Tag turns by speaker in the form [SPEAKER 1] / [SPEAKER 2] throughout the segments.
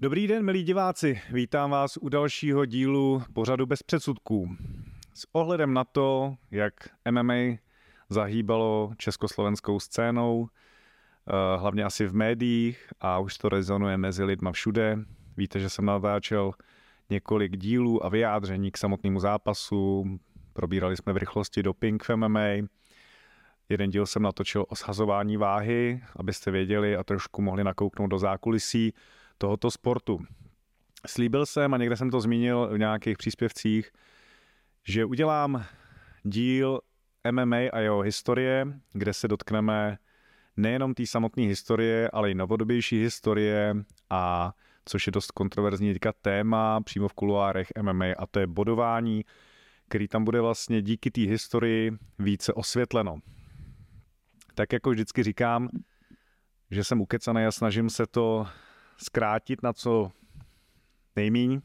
[SPEAKER 1] Dobrý den, milí diváci. Vítám vás u dalšího dílu pořadu bez předsudků. S ohledem na to, jak MMA zahýbalo československou scénou, eh, hlavně asi v médiích a už to rezonuje mezi lidma všude. Víte, že jsem natáčel několik dílů a vyjádření k samotnému zápasu. Probírali jsme v rychlosti doping v MMA. Jeden díl jsem natočil o shazování váhy, abyste věděli a trošku mohli nakouknout do zákulisí tohoto sportu. Slíbil jsem, a někde jsem to zmínil v nějakých příspěvcích, že udělám díl MMA a jeho historie, kde se dotkneme nejenom té samotné historie, ale i novodobější historie a což je dost kontroverzní teďka téma přímo v kuluárech MMA a to je bodování, který tam bude vlastně díky té historii více osvětleno. Tak jako vždycky říkám, že jsem ukecaný a snažím se to zkrátit na co nejmíň,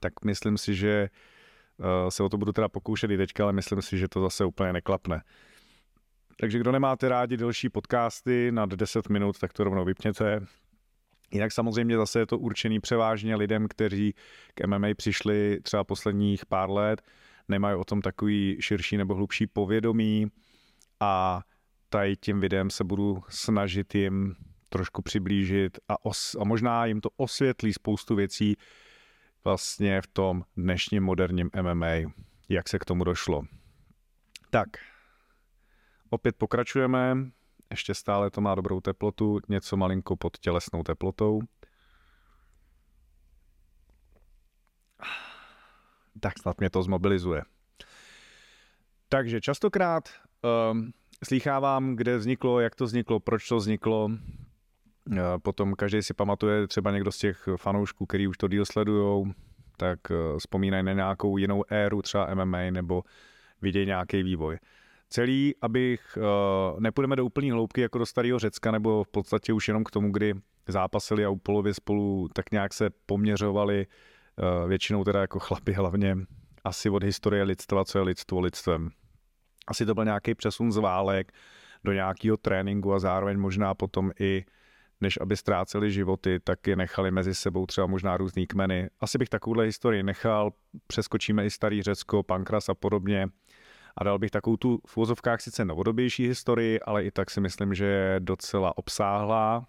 [SPEAKER 1] tak myslím si, že eh, se o to budu teda pokoušet i teďka, ale myslím si, že to zase úplně neklapne. Takže kdo nemáte rádi delší podcasty nad 10 minut, tak to rovnou vypněte. Jinak samozřejmě zase je to určený převážně lidem, kteří k MMA přišli třeba posledních pár let, nemají o tom takový širší nebo hlubší povědomí a tady tím videem se budu snažit jim trošku přiblížit a, os, a možná jim to osvětlí spoustu věcí vlastně v tom dnešním moderním MMA, jak se k tomu došlo. Tak, opět pokračujeme, ještě stále to má dobrou teplotu, něco malinko pod tělesnou teplotou. Tak snad mě to zmobilizuje. Takže častokrát um, slýchávám, kde vzniklo, jak to vzniklo, proč to vzniklo, Potom každý si pamatuje, třeba někdo z těch fanoušků, který už to díl sledujou, tak eh, vzpomínají na nějakou jinou éru, třeba MMA, nebo vidějí nějaký vývoj. Celý, abych, eh, nepůjdeme do úplní hloubky jako do starého Řecka, nebo v podstatě už jenom k tomu, kdy zápasili a u polově spolu tak nějak se poměřovali, eh, většinou teda jako chlapi hlavně, asi od historie lidstva, co je lidstvo lidstvem. Asi to byl nějaký přesun z válek do nějakého tréninku a zároveň možná potom i než aby ztráceli životy, tak je nechali mezi sebou třeba možná různý kmeny. Asi bych takovouhle historii nechal, přeskočíme i starý Řecko, Pankras a podobně. A dal bych takovou tu v vozovkách sice novodobější historii, ale i tak si myslím, že je docela obsáhlá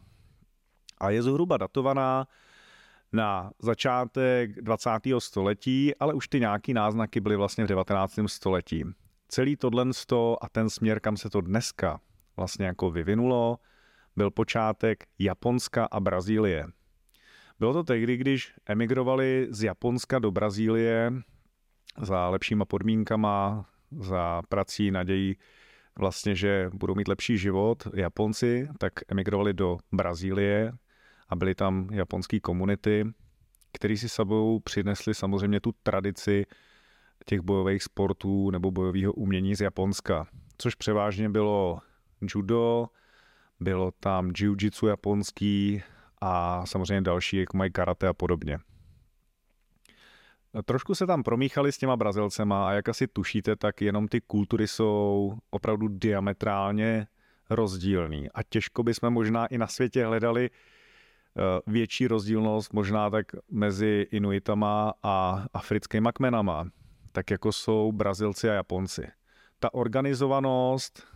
[SPEAKER 1] a je zhruba datovaná na začátek 20. století, ale už ty nějaký náznaky byly vlastně v 19. století. Celý tohle a ten směr, kam se to dneska vlastně jako vyvinulo, byl počátek Japonska a Brazílie. Bylo to tehdy, když emigrovali z Japonska do Brazílie za lepšíma podmínkama, za prací, nadějí vlastně, že budou mít lepší život Japonci, tak emigrovali do Brazílie a byly tam japonské komunity, které si sebou přinesli samozřejmě tu tradici těch bojových sportů nebo bojového umění z Japonska, což převážně bylo judo, bylo tam jiu-jitsu japonský a samozřejmě další, jako mají karate a podobně. Trošku se tam promíchali s těma Brazilcema a jak asi tušíte, tak jenom ty kultury jsou opravdu diametrálně rozdílný a těžko bychom možná i na světě hledali eh, větší rozdílnost možná tak mezi Inuitama a africkými kmenama, tak jako jsou Brazilci a Japonci. Ta organizovanost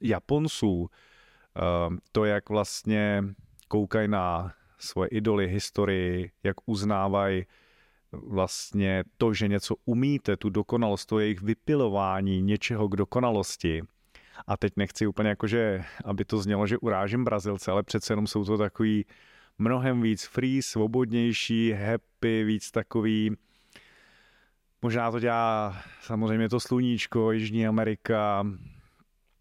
[SPEAKER 1] Japonců to, jak vlastně koukají na svoje idoly, historii, jak uznávají vlastně to, že něco umíte, tu dokonalost, to jejich vypilování něčeho k dokonalosti. A teď nechci úplně jakože, aby to znělo, že urážím Brazilce, ale přece jenom jsou to takový mnohem víc free, svobodnější, happy, víc takový, možná to dělá samozřejmě to sluníčko, Jižní Amerika,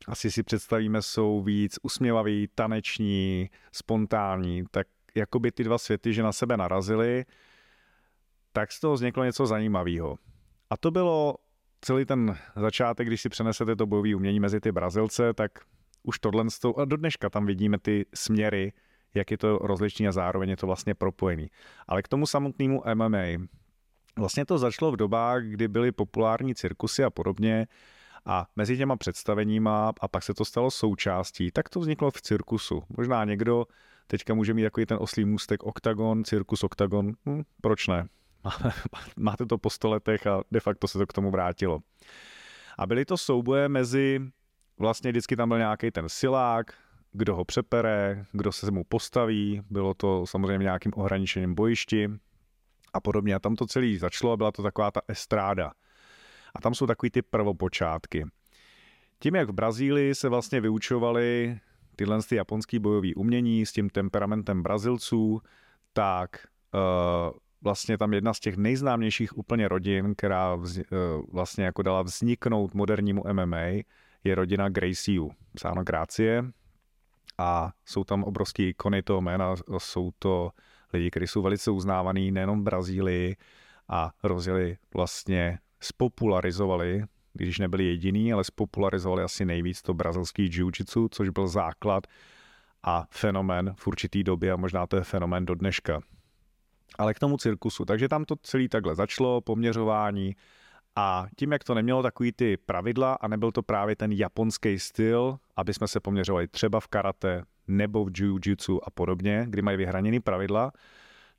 [SPEAKER 1] asi si představíme, jsou víc usměvaví, taneční, spontánní, tak jako by ty dva světy, že na sebe narazily, tak z toho vzniklo něco zajímavého. A to bylo celý ten začátek, když si přenesete to bojové umění mezi ty Brazilce, tak už tohle, a do dneška tam vidíme ty směry, jak je to rozličný a zároveň je to vlastně propojený. Ale k tomu samotnému MMA. Vlastně to začalo v dobách, kdy byly populární cirkusy a podobně, a mezi těma představeníma, a pak se to stalo součástí, tak to vzniklo v cirkusu. Možná někdo teďka může mít takový ten oslý můstek Octagon, Cirkus Octagon, hm, proč ne? Máte to po sto letech a de facto se to k tomu vrátilo. A byly to souboje mezi, vlastně vždycky tam byl nějaký ten silák, kdo ho přepere, kdo se mu postaví, bylo to samozřejmě nějakým ohraničeným bojišti a podobně. A tam to celé začalo a byla to taková ta estráda. A tam jsou takový ty prvopočátky. Tím, jak v Brazílii se vlastně vyučovali tyhle ty japonský bojový umění s tím temperamentem Brazilců, tak uh, vlastně tam jedna z těch nejznámějších úplně rodin, která vz, uh, vlastně jako dala vzniknout modernímu MMA, je rodina Gracieů, psáno Grácie. A jsou tam obrovský ikony toho jména, jsou to lidi, kteří jsou velice uznávaný nejenom v Brazílii a rozjeli vlastně, spopularizovali když nebyli jediný, ale spopularizovali asi nejvíc to brazilský jiu-jitsu, což byl základ a fenomén v určitý době a možná to je fenomén do dneška. Ale k tomu cirkusu. Takže tam to celý takhle začalo, poměřování a tím, jak to nemělo takový ty pravidla a nebyl to právě ten japonský styl, aby jsme se poměřovali třeba v karate nebo v jiu-jitsu a podobně, kdy mají vyhraněný pravidla,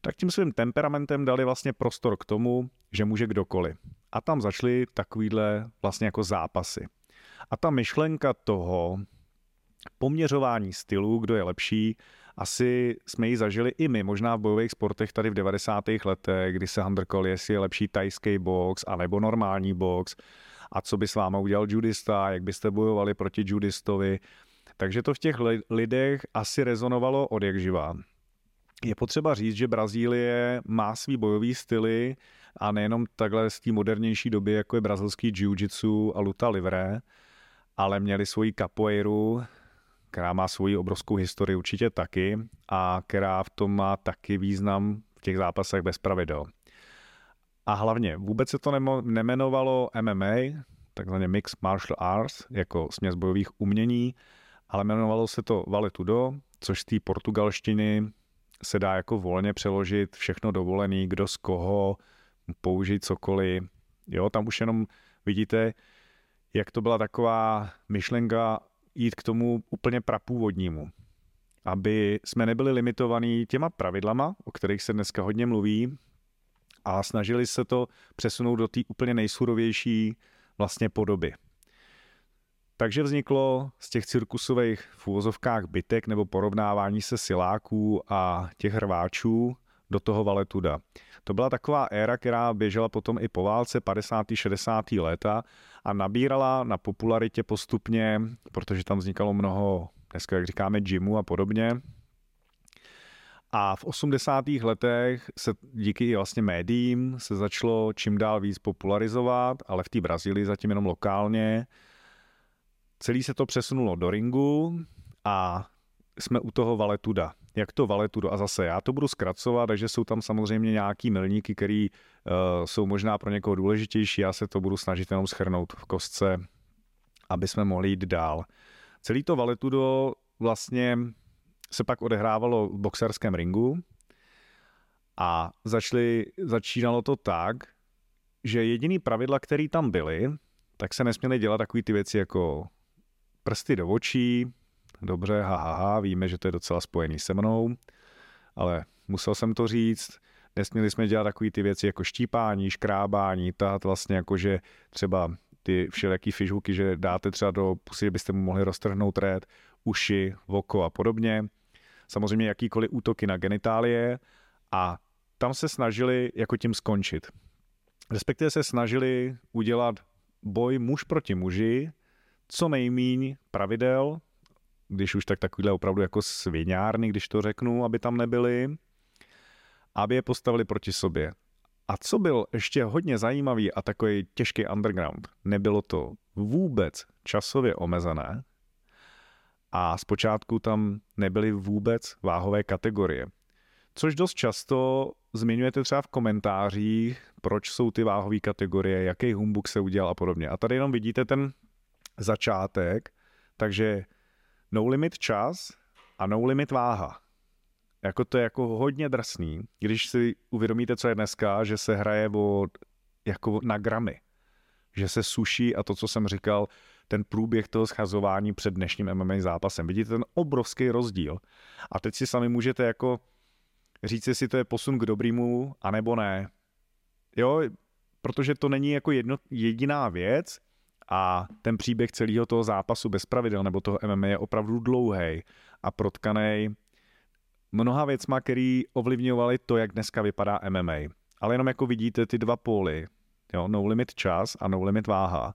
[SPEAKER 1] tak tím svým temperamentem dali vlastně prostor k tomu, že může kdokoliv. A tam začaly takovýhle vlastně jako zápasy. A ta myšlenka toho poměřování stylu, kdo je lepší, asi jsme ji zažili i my, možná v bojových sportech tady v 90. letech, kdy se handrkol, jestli je lepší tajský box anebo normální box a co by s váma udělal judista, jak byste bojovali proti judistovi. Takže to v těch lidech asi rezonovalo od jak živá. Je potřeba říct, že Brazílie má svý bojový styly a nejenom takhle z té modernější doby, jako je brazilský jiu-jitsu a luta livre, ale měli svoji capoeiru, která má svoji obrovskou historii určitě taky a která v tom má taky význam v těch zápasech bez pravidel. A hlavně vůbec se to nemenovalo MMA, takzvaně Mixed Martial Arts, jako směs bojových umění, ale jmenovalo se to Vale Tudo, což z té portugalštiny se dá jako volně přeložit všechno dovolený, kdo z koho, použít cokoliv. Jo, tam už jenom vidíte, jak to byla taková myšlenka jít k tomu úplně prapůvodnímu. Aby jsme nebyli limitovaní těma pravidlama, o kterých se dneska hodně mluví, a snažili se to přesunout do té úplně nejsurovější vlastně podoby. Takže vzniklo z těch cirkusových v úvozovkách bytek nebo porovnávání se siláků a těch hrváčů do toho valetuda. To byla taková éra, která běžela potom i po válce 50. 60. léta a nabírala na popularitě postupně, protože tam vznikalo mnoho, dneska jak říkáme, gymu a podobně. A v 80. letech se díky vlastně médiím se začalo čím dál víc popularizovat, ale v té Brazílii zatím jenom lokálně. Celý se to přesunulo do ringu a jsme u toho valetuda jak to valetudo. A zase já to budu zkracovat, takže jsou tam samozřejmě nějaký milníky, které uh, jsou možná pro někoho důležitější. Já se to budu snažit jenom schrnout v kostce, aby jsme mohli jít dál. Celý to valetudo vlastně se pak odehrávalo v boxerském ringu a začali, začínalo to tak, že jediný pravidla, které tam byly, tak se nesměly dělat takové ty věci jako prsty do očí, dobře, ha, ha, ha, víme, že to je docela spojený se mnou, ale musel jsem to říct, nesměli jsme dělat takové ty věci jako štípání, škrábání, tahat vlastně jako, že třeba ty všelijaký fižuky, že dáte třeba do pusy, byste mu mohli roztrhnout rét, uši, oko a podobně. Samozřejmě jakýkoliv útoky na genitálie a tam se snažili jako tím skončit. Respektive se snažili udělat boj muž proti muži, co nejmíň pravidel, když už tak takovýhle opravdu jako sviňárny, když to řeknu, aby tam nebyly, aby je postavili proti sobě. A co byl ještě hodně zajímavý a takový těžký underground, nebylo to vůbec časově omezené a zpočátku tam nebyly vůbec váhové kategorie. Což dost často zmiňujete třeba v komentářích, proč jsou ty váhové kategorie, jaký humbuk se udělal a podobně. A tady jenom vidíte ten začátek, takže no limit čas a no limit váha. Jako to je jako hodně drsný, když si uvědomíte, co je dneska, že se hraje o, jako na gramy. Že se suší a to, co jsem říkal, ten průběh toho schazování před dnešním MMA zápasem. Vidíte ten obrovský rozdíl. A teď si sami můžete jako říct, jestli to je posun k dobrému, anebo ne. Jo, protože to není jako jedno, jediná věc a ten příběh celého toho zápasu bez pravidel nebo toho MMA je opravdu dlouhý a protkaný mnoha věcma, který ovlivňovaly to, jak dneska vypadá MMA. Ale jenom jako vidíte ty dva póly, jo, no limit čas a no limit váha.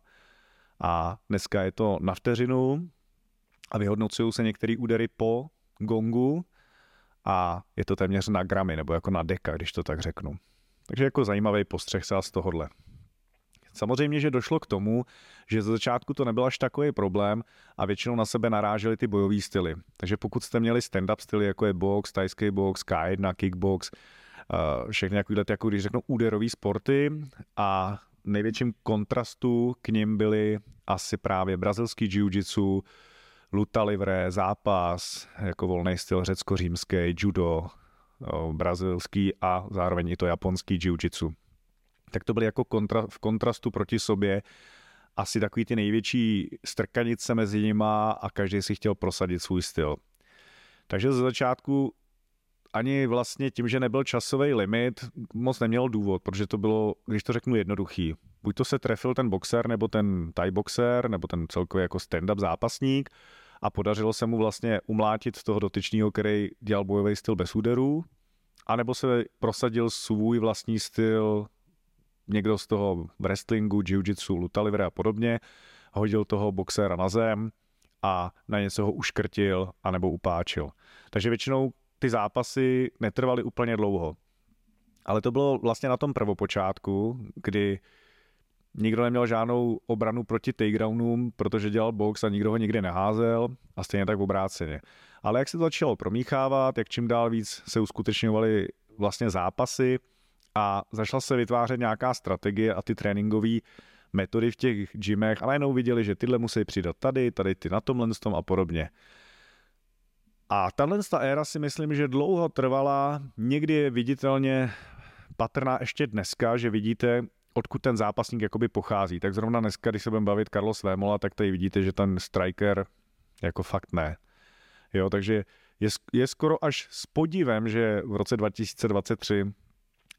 [SPEAKER 1] A dneska je to na vteřinu a vyhodnocují se některé údery po gongu a je to téměř na gramy, nebo jako na deka, když to tak řeknu. Takže jako zajímavý postřeh se z tohohle. Samozřejmě, že došlo k tomu, že ze začátku to nebyl až takový problém a většinou na sebe narážely ty bojové styly. Takže pokud jste měli stand-up styly, jako je box, tajský box, K1, kickbox, eh, všechny takovýhle, jako když řeknu, úderové sporty a největším kontrastu k nim byly asi právě brazilský jiu-jitsu, luta livre, zápas, jako volný styl řecko-římský, judo, brazilský a zároveň i to japonský jiu-jitsu. Tak to byly jako kontra, v kontrastu proti sobě asi takový ty největší strkanice mezi nima a každý si chtěl prosadit svůj styl. Takže ze začátku ani vlastně tím, že nebyl časový limit, moc neměl důvod, protože to bylo, když to řeknu jednoduchý, buď to se trefil ten boxer, nebo ten Thai boxer, nebo ten celkový jako stand-up zápasník a podařilo se mu vlastně umlátit toho dotyčního, který dělal bojový styl bez úderů, anebo se prosadil svůj vlastní styl, někdo z toho wrestlingu, jiu-jitsu, luta a podobně, hodil toho boxera na zem a na něco ho uškrtil anebo upáčil. Takže většinou ty zápasy netrvaly úplně dlouho. Ale to bylo vlastně na tom prvopočátku, kdy nikdo neměl žádnou obranu proti takedownům, protože dělal box a nikdo ho nikdy neházel a stejně tak v obráceně. Ale jak se to začalo promíchávat, jak čím dál víc se uskutečňovaly vlastně zápasy a začala se vytvářet nějaká strategie a ty tréninkové metody v těch gymech a najednou viděli, že tyhle musí přidat tady, tady ty na tomhle tom a podobně. A tahle ta éra si myslím, že dlouho trvala, někdy je viditelně patrná ještě dneska, že vidíte, odkud ten zápasník jakoby pochází. Tak zrovna dneska, když se budeme bavit Carlos Vémola, tak tady vidíte, že ten striker jako fakt ne. Jo, takže je, je skoro až s podívem, že v roce 2023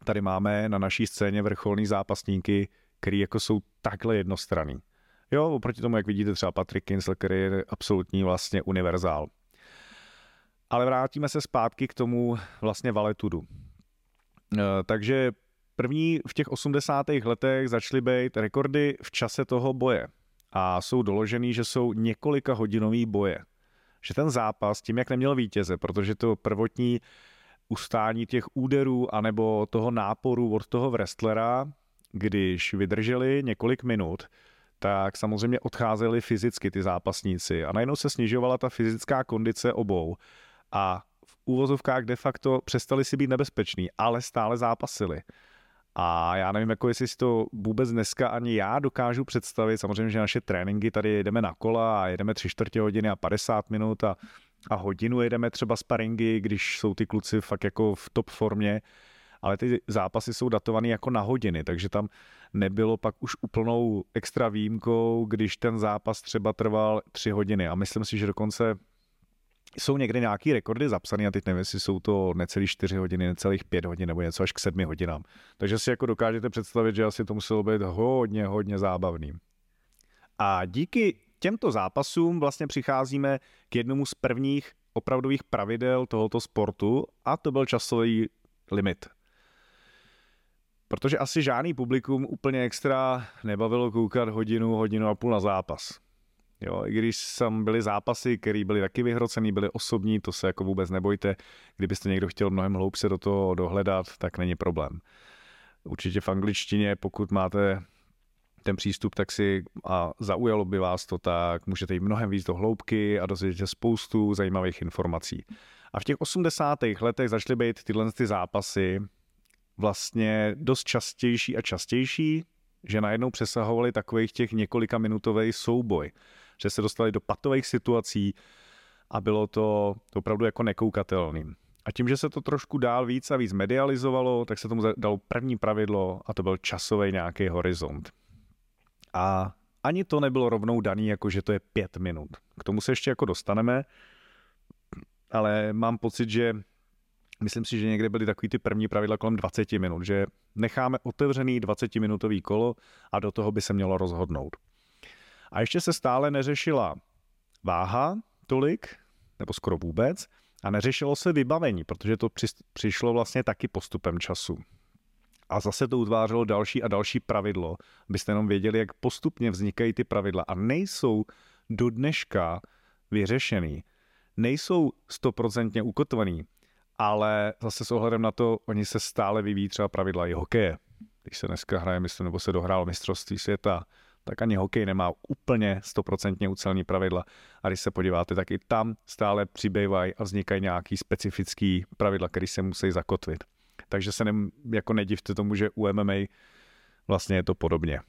[SPEAKER 1] tady máme na naší scéně vrcholní zápasníky, který jako jsou takhle jednostranný. Jo, oproti tomu, jak vidíte třeba Patrick Kinsel, který je absolutní vlastně univerzál. Ale vrátíme se zpátky k tomu vlastně valetudu. Eh, takže první v těch 80. letech začaly být rekordy v čase toho boje. A jsou doložený, že jsou několika hodinový boje. Že ten zápas, tím jak neměl vítěze, protože to prvotní ustání těch úderů anebo toho náporu od toho wrestlera, když vydrželi několik minut, tak samozřejmě odcházeli fyzicky ty zápasníci a najednou se snižovala ta fyzická kondice obou a v úvozovkách de facto přestali si být nebezpeční, ale stále zápasili. A já nevím, jako jestli si to vůbec dneska ani já dokážu představit. Samozřejmě, že naše tréninky tady jedeme na kola a jedeme tři čtvrtě hodiny a 50 minut a, a hodinu jedeme třeba sparingy, když jsou ty kluci fakt jako v top formě, ale ty zápasy jsou datované jako na hodiny, takže tam nebylo pak už úplnou extra výjimkou, když ten zápas třeba trval tři hodiny. A myslím si, že dokonce jsou někde nějaký rekordy zapsané a teď nevím, jestli jsou to necelý 4 hodiny, necelých 5 hodin nebo něco až k 7 hodinám. Takže si jako dokážete představit, že asi to muselo být hodně, hodně zábavný. A díky těmto zápasům vlastně přicházíme k jednomu z prvních opravdových pravidel tohoto sportu a to byl časový limit. Protože asi žádný publikum úplně extra nebavilo koukat hodinu, hodinu a půl na zápas. Jo, i když tam byly zápasy, které byly taky vyhrocený, byly osobní, to se jako vůbec nebojte. Kdybyste někdo chtěl mnohem hloubše do toho dohledat, tak není problém. Určitě v angličtině, pokud máte ten přístup, tak si a zaujalo by vás to tak, můžete jít mnohem víc do hloubky a dozvědět spoustu zajímavých informací. A v těch 80. letech začaly být tyhle ty zápasy vlastně dost častější a častější, že najednou přesahovali takových těch několika minutový souboj že se dostali do patových situací a bylo to opravdu jako nekoukatelný. A tím, že se to trošku dál víc a víc medializovalo, tak se tomu dalo první pravidlo a to byl časový nějaký horizont. A ani to nebylo rovnou daný, jako že to je pět minut. K tomu se ještě jako dostaneme, ale mám pocit, že myslím si, že někde byly takový ty první pravidla kolem 20 minut, že necháme otevřený 20-minutový kolo a do toho by se mělo rozhodnout. A ještě se stále neřešila váha tolik, nebo skoro vůbec, a neřešilo se vybavení, protože to přišlo vlastně taky postupem času. A zase to utvářelo další a další pravidlo, abyste jenom věděli, jak postupně vznikají ty pravidla a nejsou do dneška vyřešený. Nejsou stoprocentně ukotvený, ale zase s ohledem na to, oni se stále vyvíjí třeba pravidla i hokeje. Když se dneska hraje, myslím, nebo se dohrál mistrovství světa, tak ani hokej nemá úplně stoprocentně ucelní pravidla. A když se podíváte, tak i tam stále přibývají a vznikají nějaký specifický pravidla, které se musí zakotvit. Takže se nem, jako nedivte tomu, že u MMA vlastně je to podobně.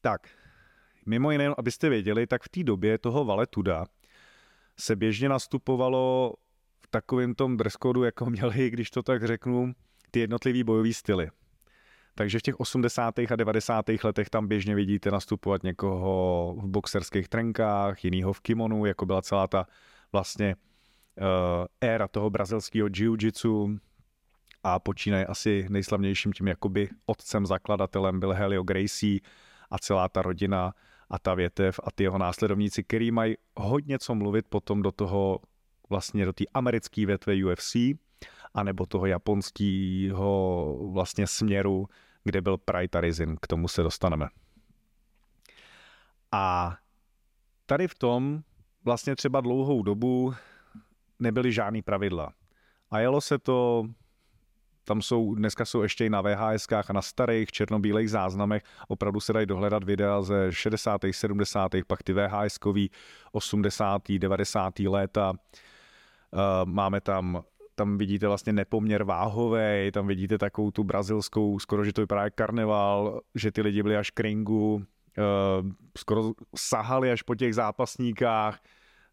[SPEAKER 1] Tak, mimo jiné, abyste věděli, tak v té době toho Valetuda se běžně nastupovalo v takovém tom dress jako měli, když to tak řeknu, ty jednotlivý bojový styly. Takže v těch 80. a 90. letech tam běžně vidíte nastupovat někoho v boxerských trenkách, jinýho v kimonu, jako byla celá ta vlastně uh, éra toho brazilského jiu-jitsu a počínaje asi nejslavnějším tím jakoby otcem, zakladatelem byl Helio Gracie a celá ta rodina a ta větev a ty jeho následovníci, který mají hodně co mluvit potom do toho vlastně do té americké větve UFC, anebo toho japonského vlastně směru, kde byl Pride Arisen, k tomu se dostaneme. A tady v tom vlastně třeba dlouhou dobu nebyly žádný pravidla. A jelo se to, tam jsou, dneska jsou ještě i na VHS a na starých černobílých záznamech, opravdu se dají dohledat videa ze 60. 70. pak ty VHS 80. 90. léta. Uh, máme tam tam vidíte vlastně nepoměr váhový, tam vidíte takovou tu brazilskou, skoro, že to vypadá jak karneval, že ty lidi byli až k ringu, uh, skoro sahali až po těch zápasníkách,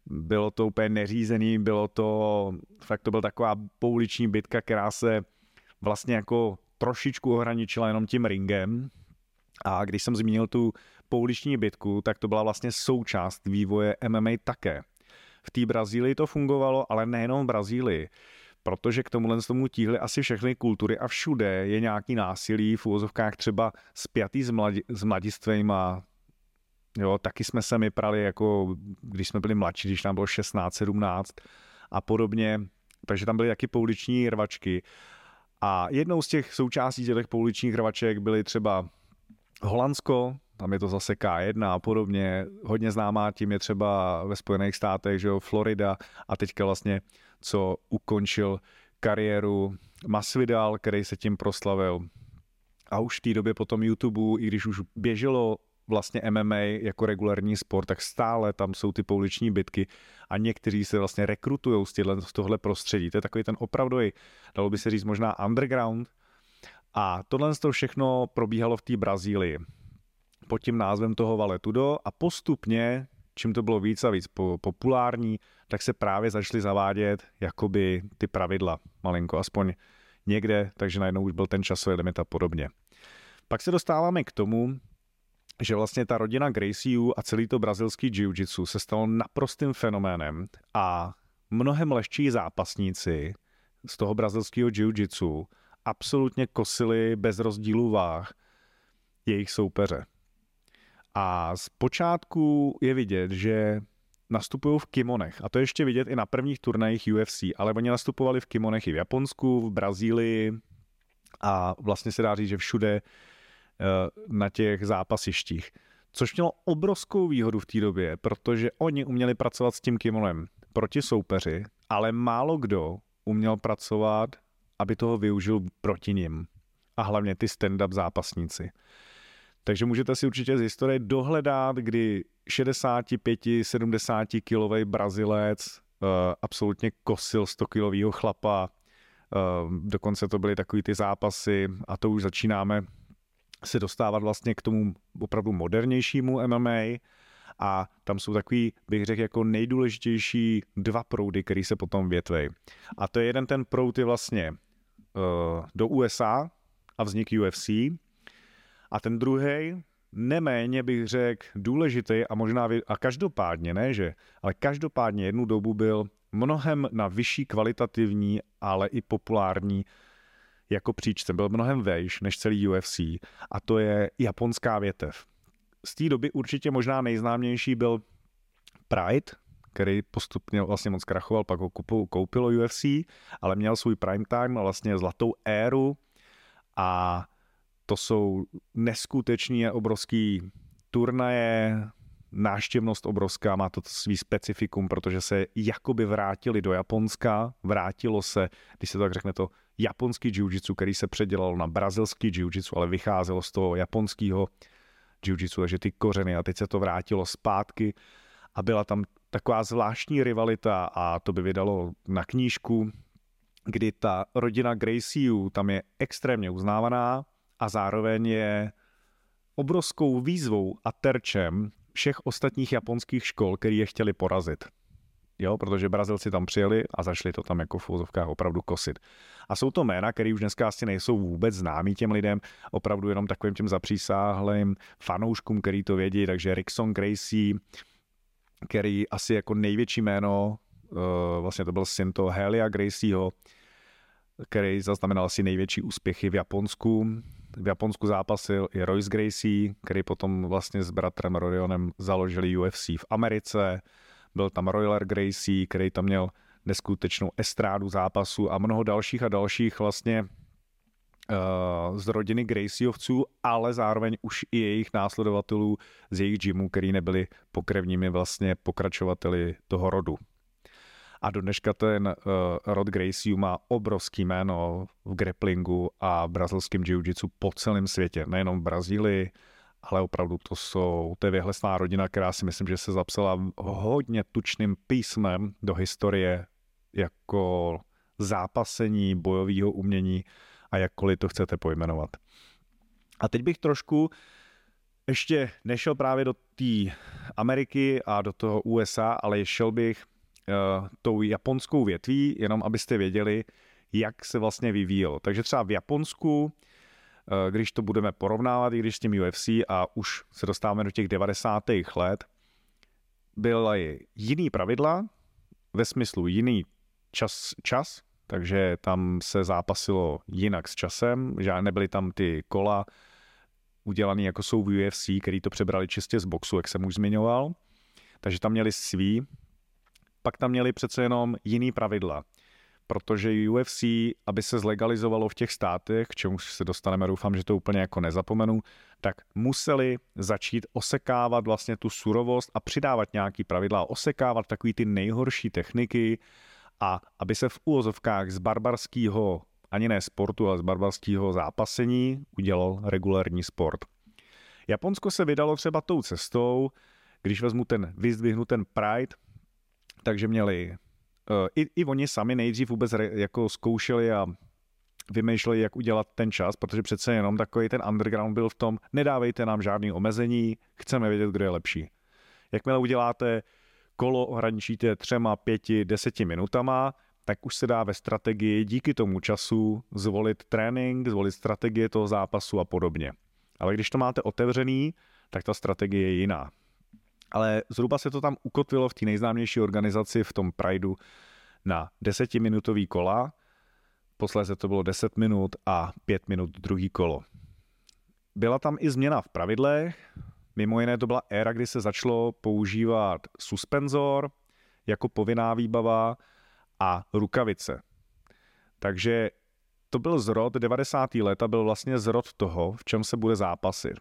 [SPEAKER 1] bylo to úplně neřízený, bylo to, fakt to byla taková pouliční bitka, která se vlastně jako trošičku ohraničila jenom tím ringem. A když jsem zmínil tu pouliční bitku, tak to byla vlastně součást vývoje MMA také. V té Brazílii to fungovalo, ale nejenom v Brazílii protože k tomuhle tomu tíhly asi všechny kultury a všude je nějaký násilí v úvozovkách třeba spjatý s, mladi, s mladistvejma, jo, taky jsme se my prali jako, když jsme byli mladší, když nám bylo 16, 17 a podobně, takže tam byly taky pouliční rvačky a jednou z těch součástí těch pouličních rvaček byly třeba Holandsko, tam je to zase K1 a podobně. Hodně známá tím je třeba ve Spojených státech, že jo, Florida a teďka vlastně co ukončil kariéru Masvidal, který se tím proslavil. A už v té době potom YouTube, i když už běželo vlastně MMA jako regulární sport, tak stále tam jsou ty pouliční bitky a někteří se vlastně rekrutují z, z tohle prostředí. To je takový ten opravdový, dalo by se říct možná underground. A tohle to všechno probíhalo v té Brazílii pod tím názvem toho Valetudo a postupně čím to bylo víc a víc populární, tak se právě začaly zavádět jakoby ty pravidla malinko, aspoň někde, takže najednou už byl ten časový limit a podobně. Pak se dostáváme k tomu, že vlastně ta rodina Gracieů a celý to brazilský jiu-jitsu se stalo naprostým fenoménem a mnohem lehčí zápasníci z toho brazilského jiu-jitsu absolutně kosili bez rozdílu váh jejich soupeře. A z počátku je vidět, že nastupují v kimonech. A to ještě vidět i na prvních turnajích UFC, ale oni nastupovali v kimonech i v Japonsku, v Brazílii a vlastně se dá říct, že všude na těch zápasištích. Což mělo obrovskou výhodu v té době, protože oni uměli pracovat s tím kimonem proti soupeři, ale málo kdo uměl pracovat, aby toho využil proti nim. A hlavně ty stand-up zápasníci. Takže můžete si určitě z historie dohledat, kdy 65-70 kilový Brazilec uh, absolutně kosil 100 kilového chlapa. Uh, dokonce to byly takový ty zápasy a to už začínáme se dostávat vlastně k tomu opravdu modernějšímu MMA a tam jsou takový, bych řekl, jako nejdůležitější dva proudy, který se potom větvej. A to je jeden ten proud je vlastně uh, do USA a vznik UFC a ten druhý neméně bych řekl důležitý a možná a každopádně, ne že, ale každopádně jednu dobu byl mnohem na vyšší kvalitativní, ale i populární jako příčce. Byl mnohem vejš než celý UFC a to je japonská větev. Z té doby určitě možná nejznámější byl Pride, který postupně vlastně moc krachoval, pak ho koupilo UFC, ale měl svůj prime time a vlastně zlatou éru a to jsou neskutečně obrovský turnaje, náštěvnost obrovská, má to svý specifikum, protože se jakoby vrátili do Japonska, vrátilo se, když se to tak řekne, to japonský jiu-jitsu, který se předělal na brazilský jiu-jitsu, ale vycházelo z toho japonského jiu-jitsu, takže ty kořeny a teď se to vrátilo zpátky a byla tam taková zvláštní rivalita a to by vydalo na knížku, kdy ta rodina Gracieů tam je extrémně uznávaná a zároveň je obrovskou výzvou a terčem všech ostatních japonských škol, který je chtěli porazit. Jo, protože Brazilci tam přijeli a zašli to tam jako v úzovkách opravdu kosit. A jsou to jména, které už dneska asi nejsou vůbec známí těm lidem, opravdu jenom takovým těm zapřísáhlým fanouškům, který to vědí, takže Rickson Gracie, který asi jako největší jméno, uh, vlastně to byl syn toho Helia Gracieho, který zaznamenal asi největší úspěchy v Japonsku. V Japonsku zápasil i Royce Gracie, který potom vlastně s bratrem Rorionem založili UFC v Americe. Byl tam Royler Gracie, který tam měl neskutečnou estrádu zápasu a mnoho dalších a dalších vlastně uh, z rodiny Graciovců, ale zároveň už i jejich následovatelů z jejich gymu, který nebyli pokrevními vlastně pokračovateli toho rodu. A do dneška ten uh, Rod Gracie má obrovský jméno v grapplingu a brazilském jiu-jitsu po celém světě. Nejenom v Brazílii, ale opravdu to jsou, to je vyhlesná rodina, která si myslím, že se zapsala hodně tučným písmem do historie jako zápasení, bojového umění a jakkoliv to chcete pojmenovat. A teď bych trošku ještě nešel právě do té Ameriky a do toho USA, ale šel bych uh, tou japonskou větví, jenom abyste věděli, jak se vlastně vyvíjelo. Takže třeba v Japonsku, uh, když to budeme porovnávat, i když s tím UFC a už se dostáváme do těch 90. let, byly jiný pravidla, ve smyslu jiný čas, čas, takže tam se zápasilo jinak s časem, že nebyly tam ty kola udělané jako jsou v UFC, který to přebrali čistě z boxu, jak jsem už zmiňoval. Takže tam měli svý, pak tam měli přece jenom jiný pravidla, protože UFC, aby se zlegalizovalo v těch státech, k čemu se dostaneme, doufám, že to úplně jako nezapomenu, tak museli začít osekávat vlastně tu surovost a přidávat nějaký pravidla, osekávat takový ty nejhorší techniky, a aby se v úvozovkách z barbarského, ani ne sportu, ale z barbarského zápasení udělal regulární sport. Japonsko se vydalo třeba tou cestou, když vezmu ten, vyzdvihnu ten Pride, takže měli, i, i oni sami nejdřív vůbec re, jako zkoušeli a vymýšleli, jak udělat ten čas, protože přece jenom takový ten underground byl v tom, nedávejte nám žádný omezení, chceme vědět, kdo je lepší. Jakmile uděláte kolo ohraničíte třema, pěti, deseti minutama, tak už se dá ve strategii díky tomu času zvolit trénink, zvolit strategie toho zápasu a podobně. Ale když to máte otevřený, tak ta strategie je jiná. Ale zhruba se to tam ukotvilo v té nejznámější organizaci v tom Prideu na desetiminutový kola, posléze to bylo 10 minut a 5 minut druhý kolo. Byla tam i změna v pravidlech, Mimo jiné to byla éra, kdy se začalo používat suspenzor jako povinná výbava a rukavice. Takže to byl zrod 90. leta, byl vlastně zrod toho, v čem se bude zápasit.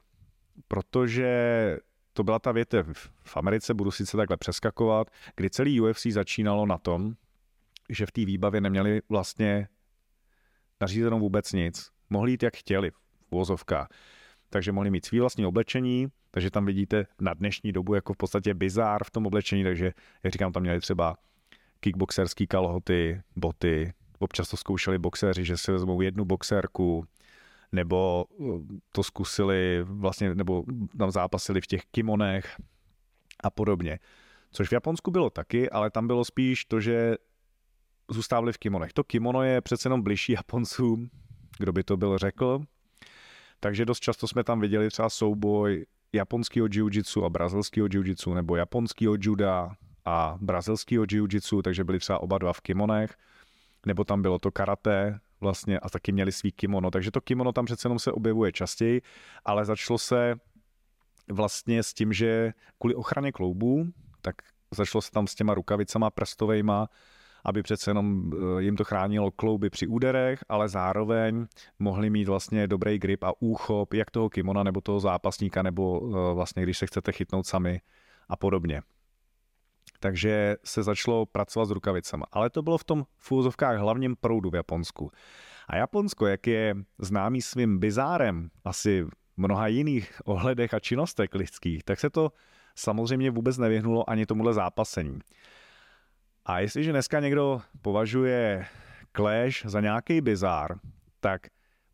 [SPEAKER 1] Protože to byla ta větev v Americe, budu sice takhle přeskakovat, kdy celý UFC začínalo na tom, že v té výbavě neměli vlastně nařízenou vůbec nic. Mohli jít jak chtěli v. Takže mohli mít svý vlastní oblečení, takže tam vidíte na dnešní dobu jako v podstatě bizár v tom oblečení, takže jak říkám, tam měli třeba kickboxerský kalhoty, boty, občas to zkoušeli boxeři, že si vezmou jednu boxerku, nebo uh, to zkusili vlastně, nebo tam zápasili v těch kimonech a podobně. Což v Japonsku bylo taky, ale tam bylo spíš to, že zůstávali v kimonech. To kimono je přece jenom bližší Japoncům, kdo by to byl řekl. Takže dost často jsme tam viděli třeba souboj japonského jiu-jitsu a brazilského jiu-jitsu, nebo japonského juda a brazilského jiu-jitsu, takže byli třeba oba dva v kimonech, nebo tam bylo to karate vlastně a taky měli svý kimono, takže to kimono tam přece jenom se objevuje častěji, ale začalo se vlastně s tím, že kvůli ochraně kloubů, tak začalo se tam s těma rukavicama prstovejma, aby přece jenom eh, jim to chránilo klouby při úderech, ale zároveň mohli mít vlastně dobrý grip a úchop jak toho kimona nebo toho zápasníka, nebo eh, vlastně když se chcete chytnout sami a podobně. Takže se začalo pracovat s rukavicama. Ale to bylo v tom v hlavním proudu v Japonsku. A Japonsko, jak je známý svým bizárem, asi mnoha jiných ohledech a činnostech lidských, tak se to samozřejmě vůbec nevyhnulo ani tomuhle zápasení. A jestliže dneska někdo považuje Clash za nějaký bizár, tak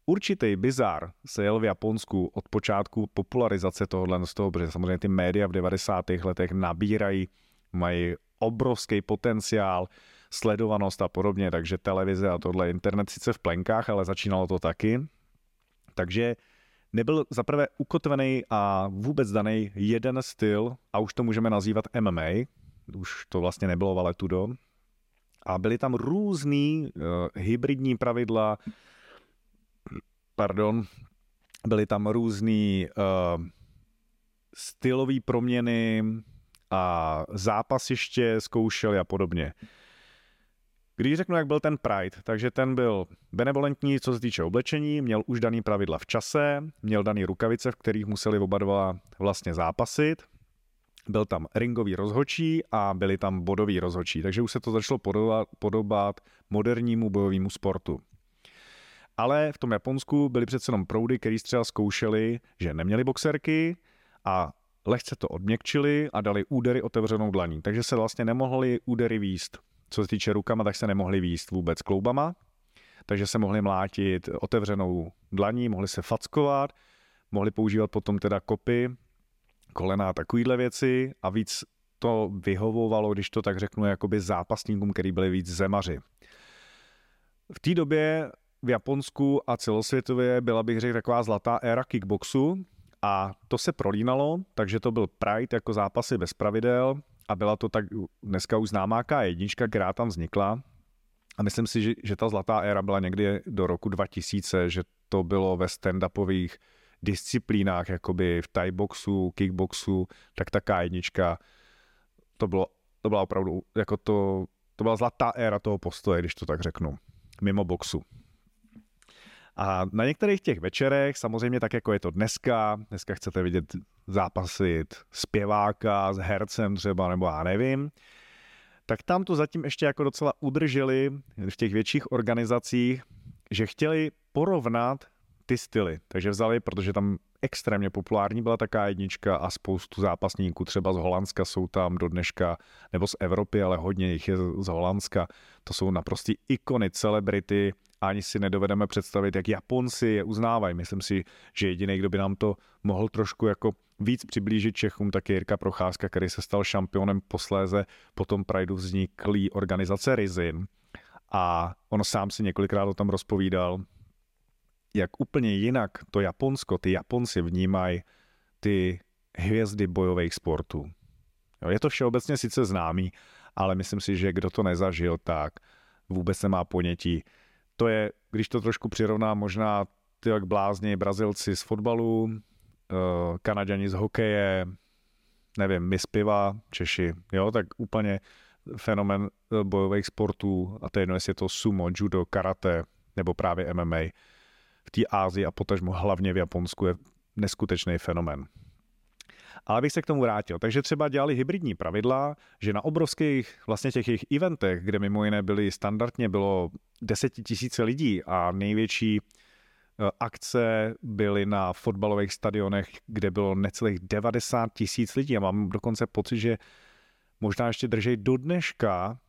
[SPEAKER 1] určitý bizár se jel v Japonsku od počátku popularizace tohohle z toho, protože samozřejmě ty média v 90. letech nabírají, mají obrovský potenciál, sledovanost a podobně, takže televize a tohle internet sice v plenkách, ale začínalo to taky. Takže nebyl zaprvé ukotvený a vůbec daný jeden styl, a už to můžeme nazývat MMA, už to vlastně nebylo valetudo, a byly tam různý uh, hybridní pravidla, pardon, byly tam různý uh, stylové proměny a zápasiště zkoušeli a podobně. Když řeknu, jak byl ten Pride, takže ten byl benevolentní, co se týče oblečení, měl už daný pravidla v čase, měl daný rukavice, v kterých museli oba dva vlastně zápasit, byl tam ringový rozhočí a byli tam bodový rozhočí, takže už se to začalo podobat, podobat modernímu bojovému sportu. Ale v tom Japonsku byly přece jenom proudy, který třeba zkoušeli, že neměli boxerky a lehce to odměkčili a dali údery otevřenou dlaní. Takže se vlastně nemohli údery výst co se týče rukama, tak se nemohli výst vůbec kloubama, takže se mohli mlátit otevřenou dlaní, mohli se fackovat, mohli používat potom teda kopy, kolena a takovýhle věci a víc to vyhovovalo, když to tak řeknu, jakoby zápasníkům, který byli víc zemaři. V té době v Japonsku a celosvětově byla bych řekl taková zlatá éra kickboxu a to se prolínalo, takže to byl Pride jako zápasy bez pravidel, a byla to tak dneska už známá K1, která tam vznikla. A myslím si, že, že ta zlatá éra byla někdy do roku 2000, že to bylo ve stand-upových disciplínách, jakoby v Thai boxu, kickboxu, tak ta K1, to, bylo, to byla opravdu, jako to, to byla zlatá éra toho postoje, když to tak řeknu, mimo boxu. A na některých těch večerech, samozřejmě tak jako je to dneska, dneska chcete vidět zápasit zpěváka s hercem třeba, nebo já nevím, tak tam to zatím ještě jako docela udrželi v těch větších organizacích, že chtěli porovnat ty styly. Takže vzali, protože tam extrémně populární byla taká jednička a spoustu zápasníků třeba z Holandska jsou tam do dneška, nebo z Evropy, ale hodně jich je z Holandska. To jsou naprostý ikony, celebrity, ani si nedovedeme představit, jak Japonci je uznávají. Myslím si, že jediný, kdo by nám to mohl trošku jako víc přiblížit Čechům, tak je Jirka Procházka, který se stal šampionem posléze po tom Prideu vzniklý organizace Rizin. A on sám si několikrát o tom rozpovídal, jak úplně jinak to Japonsko, ty Japonci vnímají ty hvězdy bojových sportů. Jo, je to všeobecně sice známý, ale myslím si, že kdo to nezažil, tak vůbec nemá ponětí. To je, když to trošku přirovná, možná ty jak blázni Brazilci z fotbalu, eh, Kanaděni z hokeje, nevím, my z piva, Češi, jo, tak úplně fenomen eh, bojových sportů, a to je jedno, jestli je to sumo, judo, karate, nebo právě MMA v té Ázii a potažmo hlavně v Japonsku je neskutečný fenomen. Ale abych se k tomu vrátil. Takže třeba dělali hybridní pravidla, že na obrovských vlastně těch jejich eventech, kde mimo jiné byly standardně bylo desetitisíce lidí a největší eh, akce byly na fotbalových stadionech, kde bylo necelých 90 tisíc lidí. A mám dokonce pocit, že možná ještě držej do dneška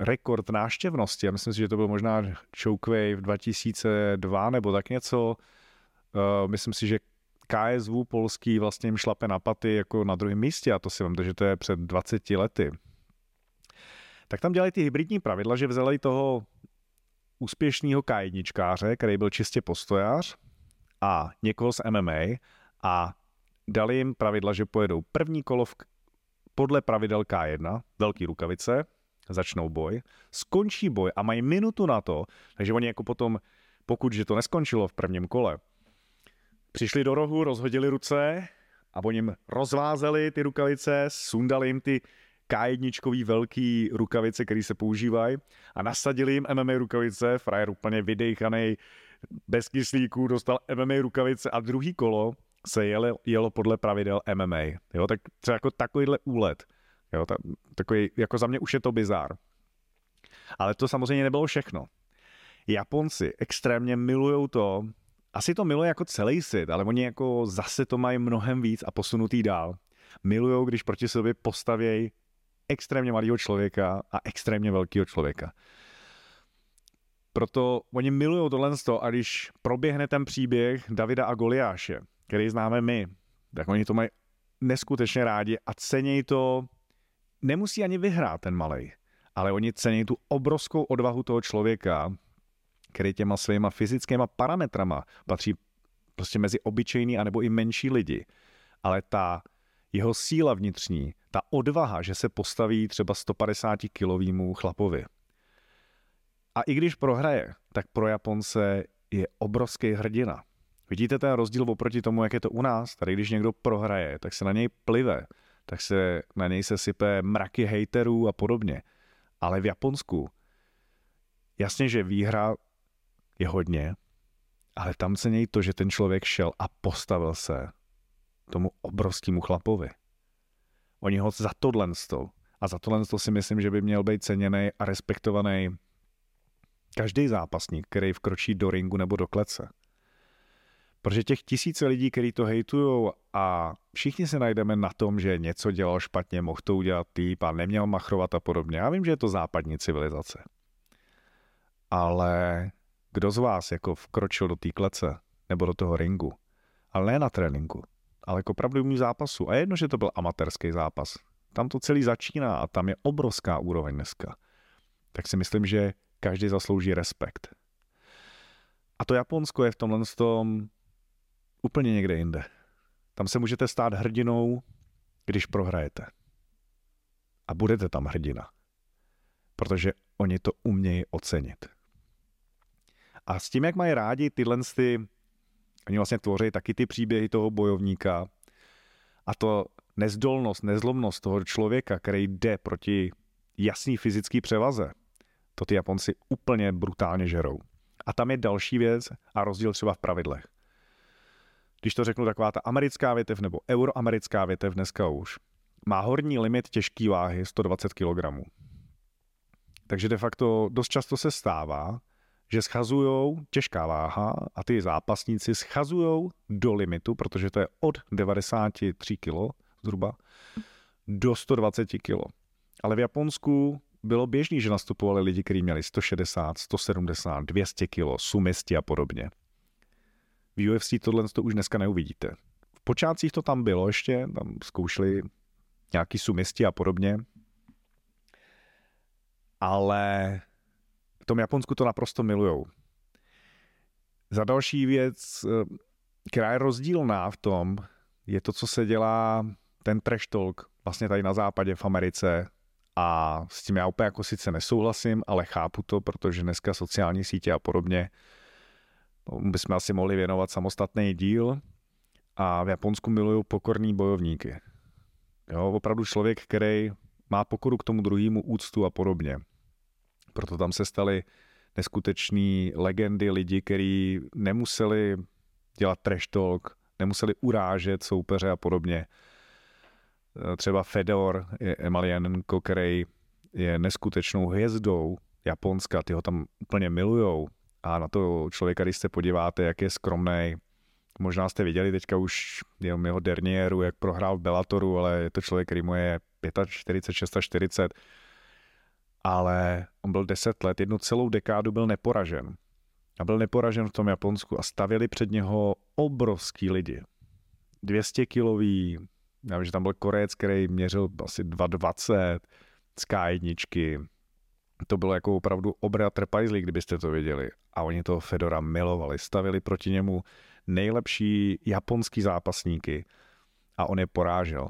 [SPEAKER 1] rekord náštěvnosti. Já myslím si, že to byl možná Shockwave 2002 nebo tak něco. Uh, myslím si, že KSV polský vlastně jim šlape na paty jako na druhém místě a to si vím, že to je před 20 lety. Tak tam dělají ty hybridní pravidla, že vzali toho úspěšného K1, který byl čistě postojář a někoho z MMA a dali jim pravidla, že pojedou první kolo v, podle pravidel K1, velký rukavice, začnou boj, skončí boj a mají minutu na to, takže oni jako potom, pokud že to neskončilo v prvním kole, přišli do rohu, rozhodili ruce a oni jim rozvázeli ty rukavice, sundali jim ty K1 velký rukavice, které se používají a nasadili jim MMA rukavice, frajer úplně vydejchaný, bez kyslíků, dostal MMA rukavice a druhý kolo se jelo, jelo podle pravidel MMA. Jo, tak třeba jako takovýhle úlet. Jo, tak, takový, jako za mě už je to bizár. Ale to samozřejmě nebylo všechno. Japonci extrémně milují to, asi to miluje jako celý svět, ale oni jako zase to mají mnohem víc a posunutý dál. Milujou, když proti sobě postavějí extrémně malého člověka a extrémně velkého člověka. Proto oni milují tohle a když proběhne ten příběh Davida a Goliáše, který známe my, tak oni to mají neskutečně rádi a cenějí to, nemusí ani vyhrát ten malej, ale oni cení tu obrovskou odvahu toho člověka, který těma svýma fyzickýma parametrama patří prostě mezi obyčejný anebo i menší lidi. Ale ta jeho síla vnitřní, ta odvaha, že se postaví třeba 150 kilovýmu chlapovi. A i když prohraje, tak pro Japonce je obrovský hrdina. Vidíte ten rozdíl oproti tomu, jak je to u nás? Tady když někdo prohraje, tak se na něj plive, tak se na něj se sype mraky hejterů a podobně. Ale v Japonsku, jasně, že výhra je hodně, ale tam se něj to, že ten člověk šel a postavil se tomu obrovskému chlapovi. Oni ho za tohle a za tohle si myslím, že by měl být ceněný a respektovaný každý zápasník, který vkročí do ringu nebo do klece. Protože těch tisíce lidí, kteří to hejtujou a všichni se najdeme na tom, že něco dělal špatně, mohl to udělat týp a neměl machrovat a podobně. Já vím, že je to západní civilizace. Ale kdo z vás jako vkročil do té klece nebo do toho ringu, ale ne na tréninku, ale jako opravdu zápasu. A jedno, že to byl amatérský zápas. Tam to celý začíná a tam je obrovská úroveň dneska. Tak si myslím, že každý zaslouží respekt. A to Japonsko je v tomhle tom úplně někde jinde. Tam se můžete stát hrdinou, když prohrajete. A budete tam hrdina. Protože oni to umějí ocenit. A s tím, jak mají rádi tyhle ty, oni vlastně tvoří taky ty příběhy toho bojovníka a to nezdolnost, nezlomnost toho člověka, který jde proti jasný fyzický převaze, to ty Japonci úplně brutálně žerou. A tam je další věc a rozdíl třeba v pravidlech. Když to řeknu, taková ta americká větev nebo euroamerická větev dneska už má horní limit těžké váhy 120 kg. Takže de facto dost často se stává, že schazujou těžká váha a ty zápasníci schazujou do limitu, protože to je od 93 kg zhruba do 120 kg. Ale v Japonsku bylo běžný, že nastupovali lidi, kteří měli 160, 170, 200 kg, sumisti a podobně. V UFC tohle to už dneska neuvidíte. V počátcích to tam bylo ještě, tam zkoušeli nějaký sumisti a podobně, ale v tom Japonsku to naprosto milujou. Za další věc, eh, která je rozdílná v tom, je to, co se dělá ten trash talk vlastně tady na západě v Americe a s tím já úplně jako sice nesouhlasím, ale chápu to, protože dneska sociální sítě a podobně bychom asi mohli věnovat samostatný díl a v Japonsku milují pokorný bojovníky. Jo, opravdu člověk, který má pokoru k tomu druhému úctu a podobně. Proto tam se staly neskutečné legendy lidi, kteří nemuseli dělat trash talk, nemuseli urážet soupeře a podobně. Třeba Fedor Emelianenko, který je neskutečnou hvězdou Japonska, ty ho tam úplně milujou a na to člověka, když se podíváte, jak je skromný, možná jste viděli teďka už jeho, jeho derniéru, jak prohrál v Bellatoru, ale je to člověk, který mu je 45, 40 ale on byl 10 let, jednu celou dekádu byl neporažen. A byl neporažen v tom Japonsku a stavili před něho obrovský lidi. 200 kilový, já vím, že tam byl Korec, který měřil asi 2,20 z K1. To bylo jako opravdu obra trpajzlí, kdybyste to viděli. A oni toho Fedora milovali, stavili proti němu nejlepší japonský zápasníky. a on je porážel.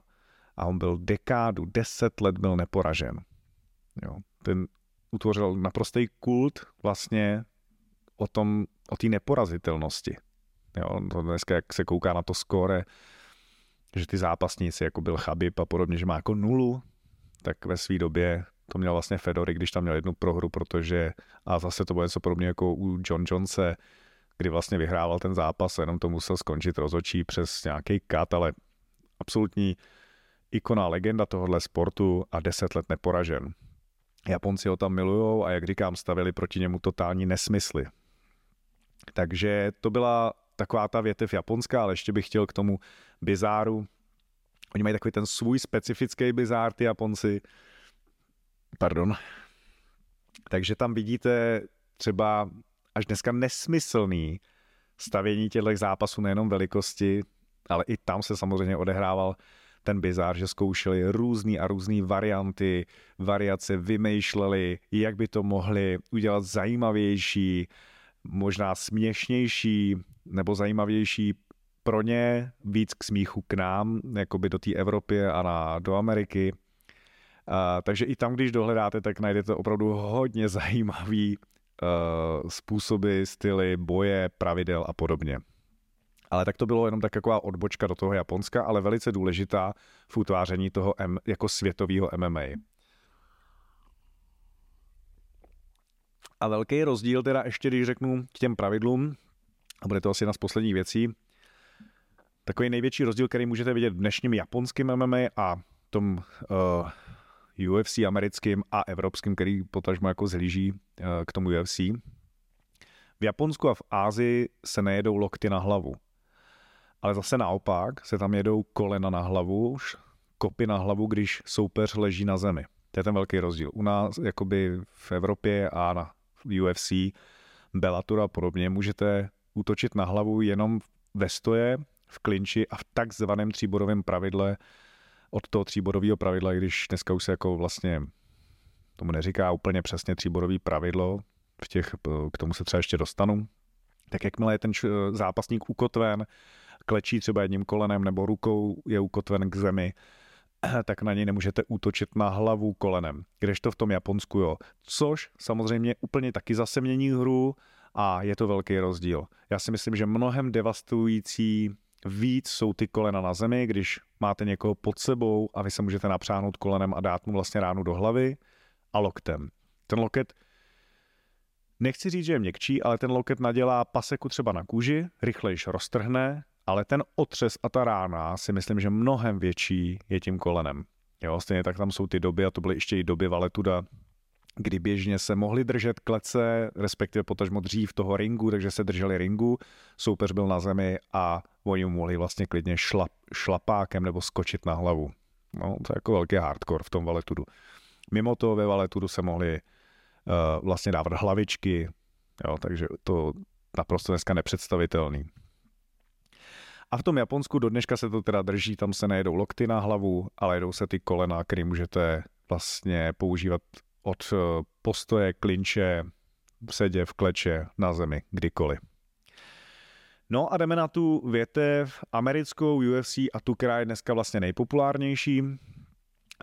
[SPEAKER 1] A on byl dekádu, deset let byl neporažen. Jo. Ten utvořil naprostý kult vlastně o tom, o té neporazitelnosti. Jo, to dneska, jak se kouká na to skóre, že ty zápasníci, jako byl Chabib a podobně, že má jako nulu, tak ve své době to měl vlastně Fedory, když tam měl jednu prohru, protože, a zase to bylo něco podobně jako u John Jonese, kdy vlastně vyhrával ten zápas jenom to musel skončit rozočí přes nějaký kat, ale absolutní ikona, legenda tohohle sportu a deset let neporažen. Japonci ho tam milujou a jak říkám, stavili proti němu totální nesmysly. Takže to byla taková ta větev japonská, ale ještě bych chtěl k tomu bizáru. Oni mají takový ten svůj specifický bizár, ty Japonci. Pardon. Takže tam vidíte třeba až dneska nesmyslný stavění těchto zápasů nejenom velikosti, ale i tam se samozřejmě odehrával ten bizár, že zkoušeli různé a různé varianty, variace, vymýšleli, jak by to mohli udělat zajímavější, možná směšnější nebo zajímavější pro ně, víc k smíchu k nám, jako by do té Evropy a na, do Ameriky. A, takže i tam, když dohledáte, tak najdete opravdu hodně zajímavý uh, způsoby, styly, boje, pravidel a podobně. Ale tak to bylo jenom taková odbočka do toho Japonska, ale velice důležitá v utváření toho M, jako světového MMA. A velký rozdíl teda ještě, když řeknu k těm pravidlům, a bude to asi jedna z posledních věcí, takový největší rozdíl, který můžete vidět v dnešním japonském MMA a tom uh, UFC americkým a evropským, který potažmo jako zhlíží uh, k tomu UFC. V Japonsku a v Ázii se nejedou lokty na hlavu. Ale zase naopak se tam jedou kolena na hlavu, kopy na hlavu, když soupeř leží na zemi. To je ten velký rozdíl. U nás, jakoby v Evropě a na UFC, Bellator a podobně, můžete útočit na hlavu jenom ve stoje, v klinči a v takzvaném tříbodovém pravidle od toho tříbodového pravidla, když dneska už se jako vlastně tomu neříká úplně přesně tříbodový pravidlo, v těch, k tomu se třeba ještě dostanu, tak jakmile je ten zápasník ukotven, klečí třeba jedním kolenem nebo rukou je ukotven k zemi, tak na něj nemůžete útočit na hlavu kolenem. Kdežto v tom Japonsku jo. Což samozřejmě úplně taky zase mění hru a je to velký rozdíl. Já si myslím, že mnohem devastující víc jsou ty kolena na zemi, když máte někoho pod sebou a vy se můžete napřáhnout kolenem a dát mu vlastně ránu do hlavy a loktem. Ten loket Nechci říct, že je měkčí, ale ten loket nadělá paseku třeba na kůži, rychlejš roztrhne, ale ten otřes a ta rána si myslím, že mnohem větší je tím kolenem. Jo, stejně tak tam jsou ty doby, a to byly ještě i doby Valetuda, kdy běžně se mohli držet klece, respektive potažmo dřív toho ringu, takže se drželi ringu, soupeř byl na zemi a oni mohli vlastně klidně šlap, šlapákem nebo skočit na hlavu. No, to je jako velký hardcore v tom valetudu. Mimo to ve valetudu se mohli uh, vlastně dávat hlavičky, jo, takže to naprosto dneska nepředstavitelný. A v tom Japonsku do dneška se to teda drží, tam se nejedou lokty na hlavu, ale jedou se ty kolena, které můžete vlastně používat od eh, postoje, klinče, v sedě, v kleče, na zemi, kdykoliv. No a jdeme na tu větev americkou UFC a tu, která je dneska vlastně nejpopulárnější.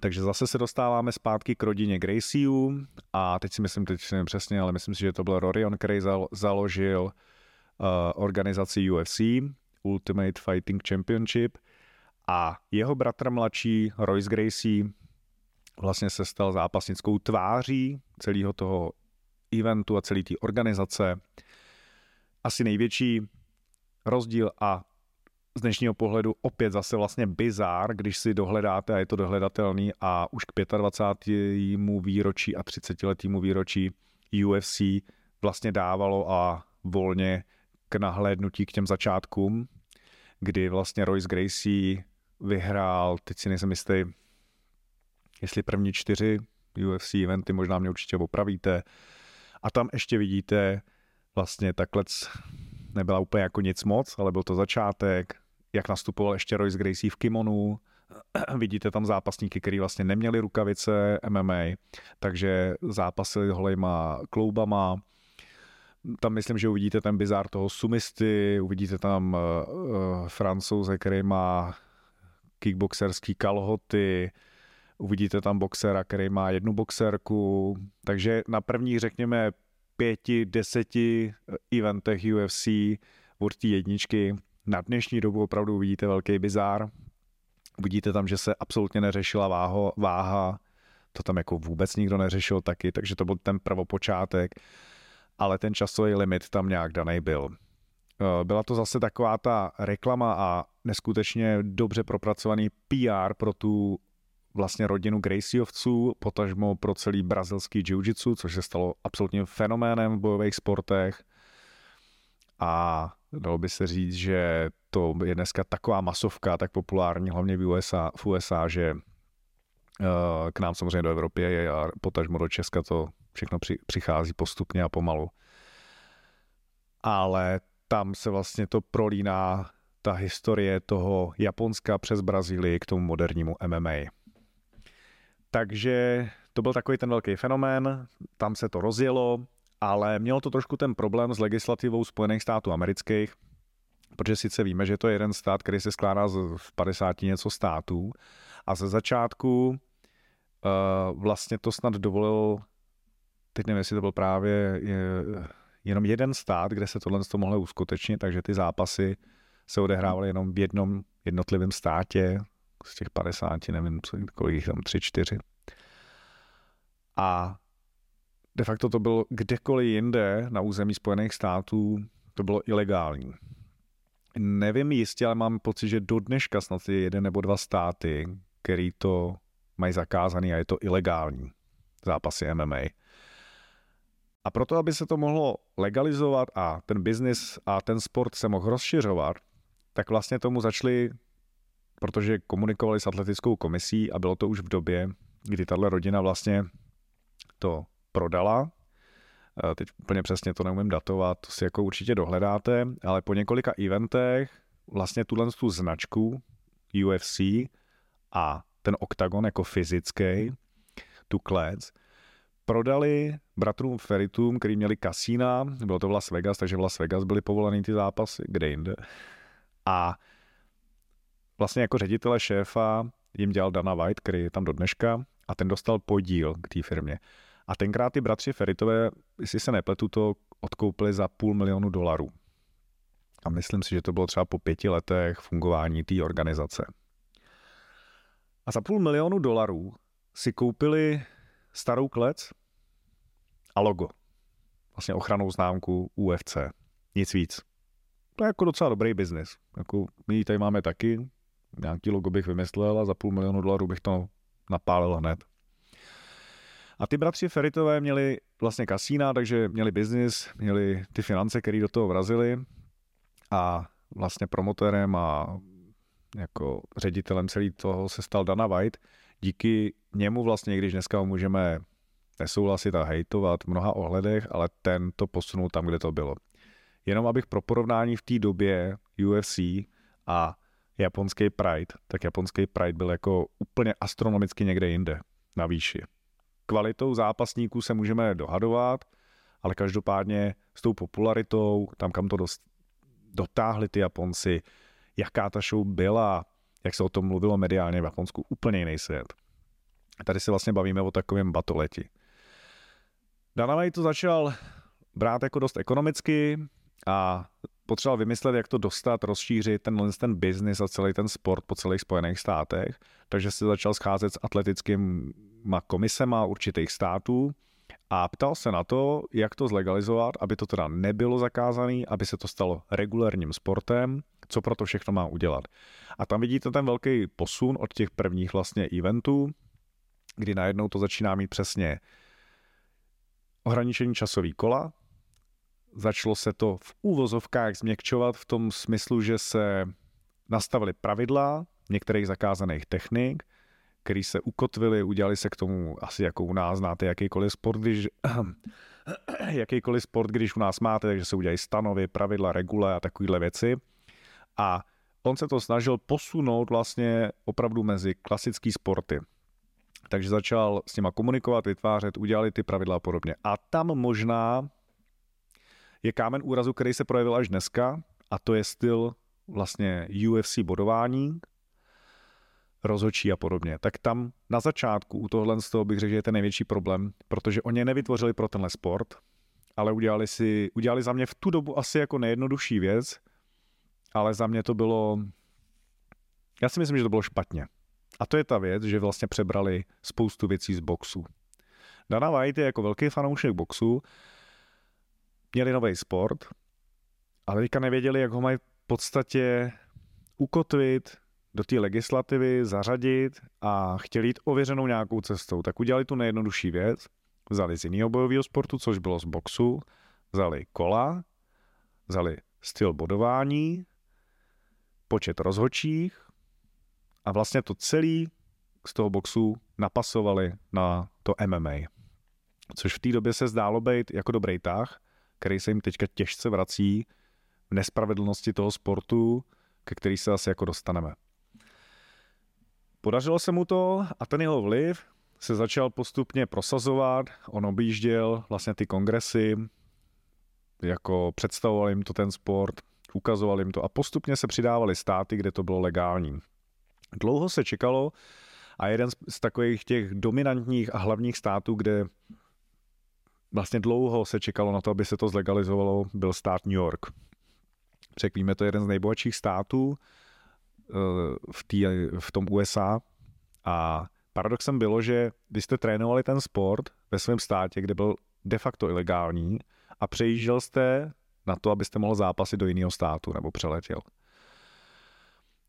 [SPEAKER 1] Takže zase se dostáváme zpátky k rodině Gracieů a teď si myslím, teď si nevím přesně, ale myslím si, že to byl Rorion, který založil uh, organizaci UFC, Ultimate Fighting Championship a jeho bratr mladší Royce Gracie vlastně se stal zápasnickou tváří celého toho eventu a celé té organizace. Asi největší rozdíl a z dnešního pohledu opět zase vlastně bizár, když si dohledáte a je to dohledatelný a už k 25. výročí a 30 letýmu výročí UFC vlastně dávalo a volně k nahlédnutí k těm začátkům, kdy vlastně Royce Gracie vyhrál, teď si nejsem jistý, jestli první čtyři UFC eventy, možná mě určitě opravíte. A tam ještě vidíte vlastně takhle nebyla úplně jako nic moc, ale byl to začátek, jak nastupoval ještě Royce Gracie v kimonu, vidíte tam zápasníky, kteří vlastně neměli rukavice MMA, takže zápasili holejma kloubama, tam myslím, že uvidíte ten bizár toho sumisty, uvidíte tam uh, francouze, který má kickboxerský kalhoty, uvidíte tam boxera, který má jednu boxerku, takže na prvních, řekněme, pěti, deseti eventech UFC od té jedničky na dnešní dobu opravdu uvidíte velký bizár. Uvidíte tam, že se absolutně neřešila váho, váha, to tam jako vůbec nikdo neřešil taky, takže to byl ten prvopočátek, ale ten časový limit tam nějak daný byl. Eh, byla to zase taková ta reklama a neskutečně dobře propracovaný PR pro tu vlastně rodinu Graciovců, potažmo pro celý brazilský jiu-jitsu, což se stalo absolutním fenoménem v bojových sportech. A dalo by se říct, že to je dneska taková masovka, tak populární, hlavně v USA, v USA že eh, k nám samozřejmě do Evropy je a potažmo do Česka to všechno přichází postupně a pomalu. Ale tam se vlastně to prolíná ta historie toho Japonska přes Brazílii k tomu modernímu MMA. Takže to byl takový ten velký fenomén, tam se to rozjelo, ale mělo to trošku ten problém s legislativou Spojených států amerických, protože sice víme, že to je jeden stát, který se skládá z 50 něco států a ze začátku uh, vlastně to snad dovolil, teď nevím, jestli to byl právě je, jenom jeden stát, kde se tohle to mohlo uskutečnit, takže ty zápasy se odehrávaly jenom v jednom jednotlivém státě, z těch 50, nevím, kolik jich tam, tři, čtyři. A de facto to bylo kdekoliv jinde na území Spojených států, to bylo ilegální. Nevím jistě, ale mám pocit, že do dneška snad je jeden nebo dva státy, který to mají zakázaný a je to ilegální zápasy MMA. A proto, aby se to mohlo legalizovat a ten biznis a ten sport se mohl rozšiřovat, tak vlastně tomu začali, protože komunikovali s atletickou komisí a bylo to už v době, kdy tahle rodina vlastně to prodala. Eh, teď úplně přesně to neumím datovat, to si jako určitě dohledáte, ale po několika eventech vlastně tuhle tu značku UFC a ten oktagon jako fyzický, tu klec, prodali bratrům Feritům, který měli kasína, bylo to v Las Vegas, takže v Las Vegas byly povolený ty zápasy, kde jinde. A vlastně jako ředitele šéfa jim dělal Dana White, který je tam do dneška, a ten dostal podíl k té firmě. A tenkrát ty bratři Feritové, jestli se nepletu, to odkoupili za půl milionu dolarů. A myslím si, že to bylo třeba po pěti letech fungování té organizace. A za půl milionu dolarů si koupili starou klec a logo. Vlastně ochranou známku UFC. Nic víc. To je jako docela dobrý biznis. Jako my tady máme taky, nějaký logo bych vymyslel a za půl milionu dolarů bych to napálil hned. A ty bratři Feritové měli vlastně kasína, takže měli biznis, měli ty finance, které do toho vrazili a vlastně promotérem a jako ředitelem celý toho se stal Dana White. Díky němu vlastně, když dneska můžeme nesouhlasit a hejtovat v mnoha ohledech, ale ten to posunul tam, kde to bylo. Jenom abych pro porovnání v té době UFC a japonský Pride, tak japonský Pride byl jako úplně astronomicky někde jinde na výši kvalitou zápasníků se můžeme dohadovat, ale každopádně s tou popularitou, tam kam to dost, dotáhli ty Japonci, jaká ta show byla, jak se o tom mluvilo mediálně v Japonsku, úplně jiný svět. Tady se vlastně bavíme o takovém batoleti. Danaway to začal brát jako dost ekonomicky a potřeboval vymyslet, jak to dostat, rozšířit ten, ten biznis a celý ten sport po celých Spojených státech. Takže se začal scházet s atletickým komisema určitých států a ptal se na to, jak to zlegalizovat, aby to teda nebylo zakázané, aby se to stalo regulárním sportem, co pro to všechno má udělat. A tam vidíte ten velký posun od těch prvních vlastně eventů, kdy najednou to začíná mít přesně ohraničení časový kola, začalo se to v úvozovkách změkčovat v tom smyslu, že se nastavily pravidla některých zakázaných technik, který se ukotvili, udělali se k tomu asi jako u nás, znáte jakýkoliv sport, když jakýkoliv sport, když u nás máte, takže se udělají stanovy, pravidla, regule a takovéhle věci. A on se to snažil posunout vlastně opravdu mezi klasický sporty. Takže začal s nima komunikovat, vytvářet, udělali ty pravidla a podobně. A tam možná je kámen úrazu, který se projevil až dneska, a to je styl vlastně UFC bodování, rozhočí a podobně, tak tam na začátku u tohohle z toho bych řekl, že je ten největší problém, protože oni nevytvořili pro tenhle sport, ale udělali si, udělali za mě v tu dobu asi jako nejjednodušší věc, ale za mě to bylo, já si myslím, že to bylo špatně. A to je ta věc, že vlastně přebrali spoustu věcí z boxu. Dana White je jako velký fanoušek boxu, měli nový sport, ale teďka nevěděli, jak ho mají v podstatě ukotvit do té legislativy, zařadit a chtěli jít ověřenou nějakou cestou. Tak udělali tu nejjednodušší věc, vzali z jiného bojového sportu, což bylo z boxu, vzali kola, vzali styl bodování, počet rozhočích a vlastně to celý z toho boxu napasovali na to MMA. Což v té době se zdálo být jako dobrý tah, který se jim teďka těžce vrací v nespravedlnosti toho sportu, ke který se asi jako dostaneme. Podařilo se mu to a ten jeho vliv se začal postupně prosazovat. On objížděl vlastně ty kongresy, jako představoval jim to ten sport, ukazoval jim to a postupně se přidávaly státy, kde to bylo legální. Dlouho se čekalo a jeden z takových těch dominantních a hlavních států, kde vlastně dlouho se čekalo na to, aby se to zlegalizovalo, byl stát New York. Řekl to je jeden z nejbohatších států eh, v, tý, v tom USA a paradoxem bylo, že vy jste trénovali ten sport ve svém státě, kde byl de facto ilegální a přejížděl jste na to, abyste mohl zápasit do jiného státu nebo přeletěl.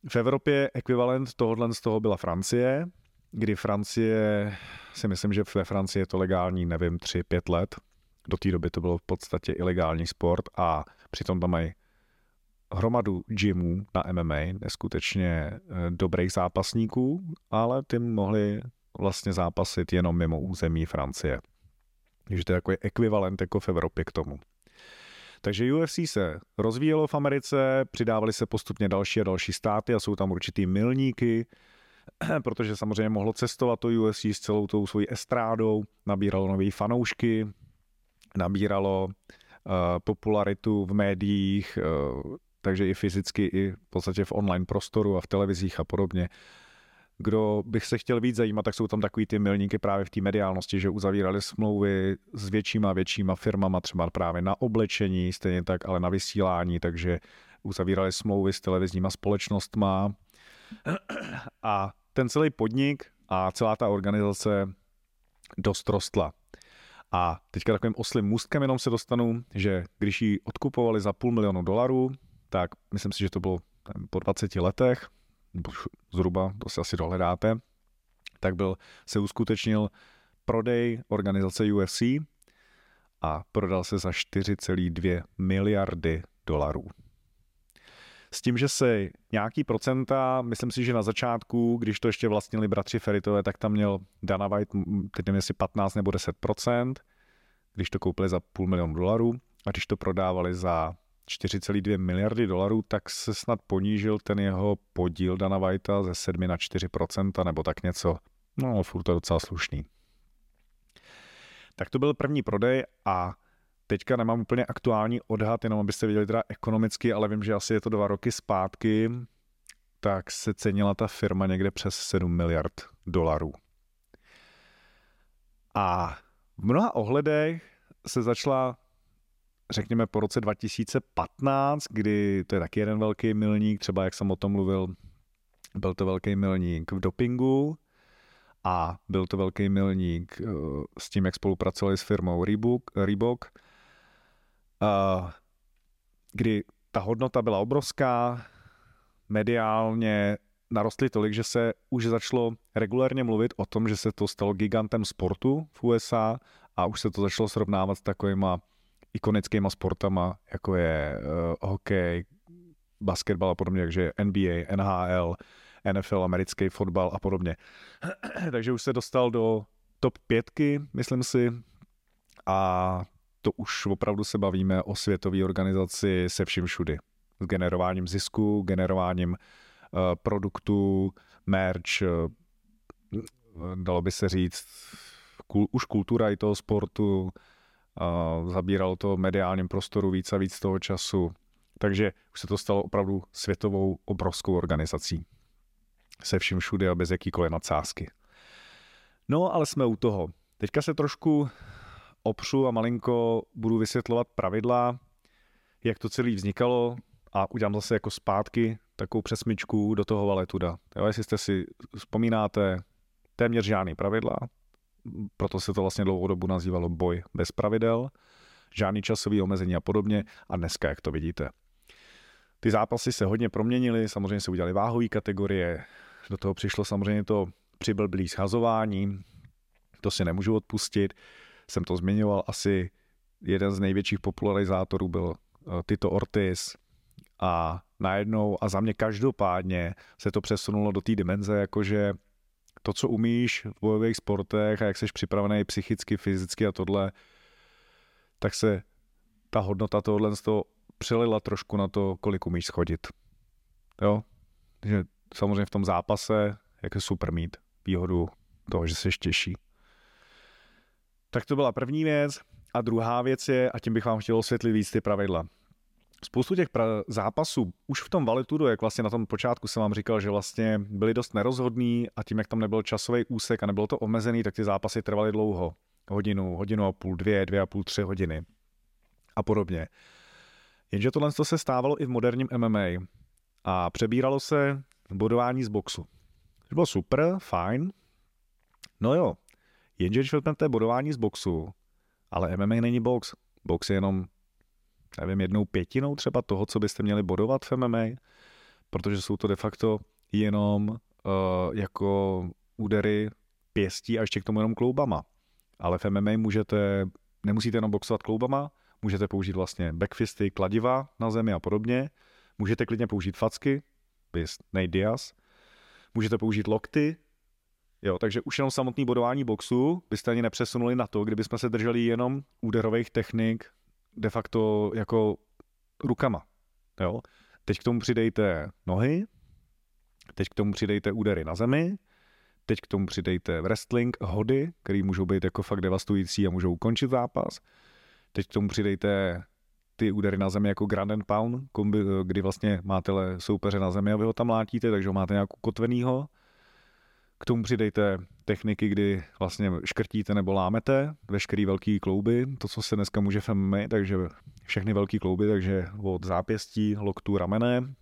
[SPEAKER 1] V Evropě ekvivalent tohohle z toho byla Francie, kdy Francie, si myslím, že ve Francii je to legální, nevím, 3-5 let. Do té doby to bylo v podstatě ilegální sport a přitom tam mají hromadu gymů na MMA, neskutečně eh, dobrých zápasníků, ale ty mohli vlastně zápasit jenom mimo území Francie. Takže to je jako ekvivalent jako v Evropě k tomu. Takže UFC se rozvíjelo v Americe, přidávali se postupně další a další státy a jsou tam určitý milníky, protože samozřejmě mohlo cestovat to UFC s celou tou svojí estrádou, nabíralo nové fanoušky, nabíralo uh, popularitu v médiích, uh, takže i fyzicky, i v podstatě v online prostoru a v televizích a podobně. Kdo bych se chtěl víc zajímat, tak jsou tam takový ty milníky právě v té mediálnosti, že uzavírali smlouvy s většíma a většíma firmama, třeba právě na oblečení, stejně tak, ale na vysílání, takže uzavírali smlouvy s televizníma společnostma a ten celý podnik a celá ta organizace dost rostla. A teďka takovým oslým můstkem jenom se dostanu, že když ji odkupovali za půl milionu dolarů, tak myslím si, že to bylo po 20 letech, zhruba, to si asi dohledáte, tak byl, se uskutečnil prodej organizace UFC a prodal se za 4,2 miliardy dolarů. S tím, že se nějaký procenta, myslím si, že na začátku, když to ještě vlastnili bratři Feritové, tak tam měl Dana White, teď nevím, jestli 15 nebo 10% když to koupili za půl milionu dolarů a když to prodávali za 4,2 miliardy dolarů, tak se snad ponížil ten jeho podíl Dana Whitea ze 7 na 4% nebo tak něco. No, furt to je docela slušný. Tak to byl první prodej a teďka nemám úplně aktuální odhad, jenom abyste viděli teda ekonomicky, ale vím, že asi je to dva roky zpátky, tak se cenila ta firma někde přes 7 miliard dolarů. A v mnoha ohledech se začala řekněme po roce 2015, kdy to je taky jeden velký milník, třeba jak jsem o tom mluvil, byl to velký milník v dopingu a byl to velký milník eh, s tím, jak spolupracovali s firmou Reebok, Reebok kdy ta hodnota byla obrovská, mediálně narostly tolik, že se už začalo regulérně mluvit o tom, že se to stalo gigantem sportu v USA a už se to začalo srovnávat s takovýma ikonickýma sportama, jako je uh, hokej, basketbal a podobně, takže NBA, NHL, NFL, americký fotbal a podobně. takže už se dostal do top pětky, myslím si, a to už opravdu se bavíme o světové organizaci se vším všudy. S generováním zisku, generováním uh, produktů, merch, uh, dalo by se říct, už kultura i toho sportu, zabíralo to mediálním prostoru víc a víc toho času, takže už se to stalo opravdu světovou obrovskou organizací. se vším všude a bez jakýkoliv nadsázky. No, ale jsme u toho. Teďka se trošku opřu a malinko budu vysvětlovat pravidla, jak to celé vznikalo a udělám zase jako zpátky takovou přesmičku do toho valetuda. Jo, jestli jste si vzpomínáte, téměř žádný pravidla, proto se to vlastně dlouhou dobu nazývalo boj bez pravidel, žádný časový omezení a podobně a dneska, jak to vidíte. Ty zápasy se hodně proměnily, samozřejmě se udělaly váhové kategorie, do toho přišlo samozřejmě to přiblblý schazování, to si nemůžu odpustit, jsem to zmiňoval, asi jeden z největších popularizátorů byl eh, Tito Ortiz a najednou a za mě každopádně se to přesunulo do té dimenze, jakože to, co umíš v bojových sportech a jak jsi připravený psychicky, fyzicky a tohle, tak se ta hodnota tohohle z toho přelila trošku na to, kolik umíš schodit. Jo? Takže samozřejmě v tom zápase, jak je super mít výhodu toho, že se těší. Tak to byla první věc. A druhá věc je, a tím bych vám chtěl osvětlit víc ty pravidla. Spoustu těch pra- zápasů už v tom Valitudu, jak vlastně na tom počátku jsem vám říkal, že vlastně byly dost nerozhodný a tím, jak tam nebyl časový úsek a nebylo to omezený, tak ty zápasy trvaly dlouho. Hodinu, hodinu a půl, dvě, dvě a půl, tři hodiny a podobně. Jenže tohle se stávalo i v moderním MMA a přebíralo se bodování z boxu. Bylo super, fajn. No jo, jenže když vezmete bodování z boxu, ale MMA není box. Box je jenom, nevím, jednou pětinou třeba toho, co byste měli bodovat v MMA, protože jsou to de facto jenom uh, jako údery pěstí a ještě k tomu jenom kloubama. Ale v MMA můžete, nemusíte jenom boxovat kloubama, můžete použít vlastně backfisty, kladiva na zemi a podobně. Můžete klidně použít facky, bys Nate Diaz. Můžete použít lokty, Jo, takže už jenom samotný bodování boxu byste ani nepřesunuli na to, kdybychom se drželi jenom úderových technik de facto jako rukama. Jo. Teď k tomu přidejte nohy, teď k tomu přidejte údery na zemi, teď k tomu přidejte wrestling, hody, které můžou být jako fakt devastující a můžou ukončit zápas. Teď k tomu přidejte ty údery na zemi jako Grand and Pound, kdy vlastně máte soupeře na zemi a vy ho tam látíte, takže ho máte nějak ukotvenýho. K tomu přidejte techniky, kdy vlastně škrtíte nebo lámete veškerý velký klouby, to, co se dneska může v takže všechny velký klouby, takže od zápěstí, loktu, ramene,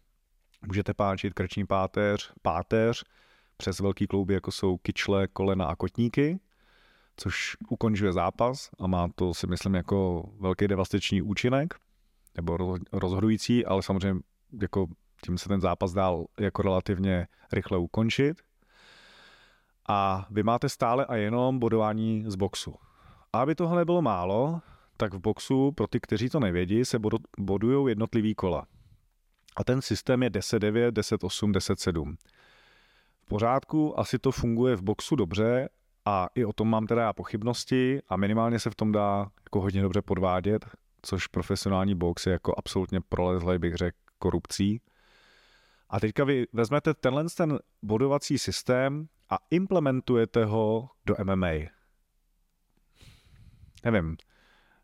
[SPEAKER 1] můžete páčit krční páteř, páteř, přes velký klouby, jako jsou kyčle, kolena a kotníky, což ukončuje zápas a má to si myslím jako velký devastační účinek, nebo rozhodující, ale samozřejmě jako tím se ten zápas dál jako relativně rychle ukončit a vy máte stále a jenom bodování z boxu. A aby tohle nebylo málo, tak v boxu pro ty, kteří to nevědí, se bodují jednotlivý kola. A ten systém je 10-9, 10-8, 10-7. V pořádku, asi to funguje v boxu dobře a i o tom mám teda já pochybnosti a minimálně se v tom dá jako hodně dobře podvádět, což profesionální box je jako absolutně prolezlej, bych řekl, korupcí. A teďka vy vezmete tenhle ten bodovací systém a implementujete ho do MMA. Nevím,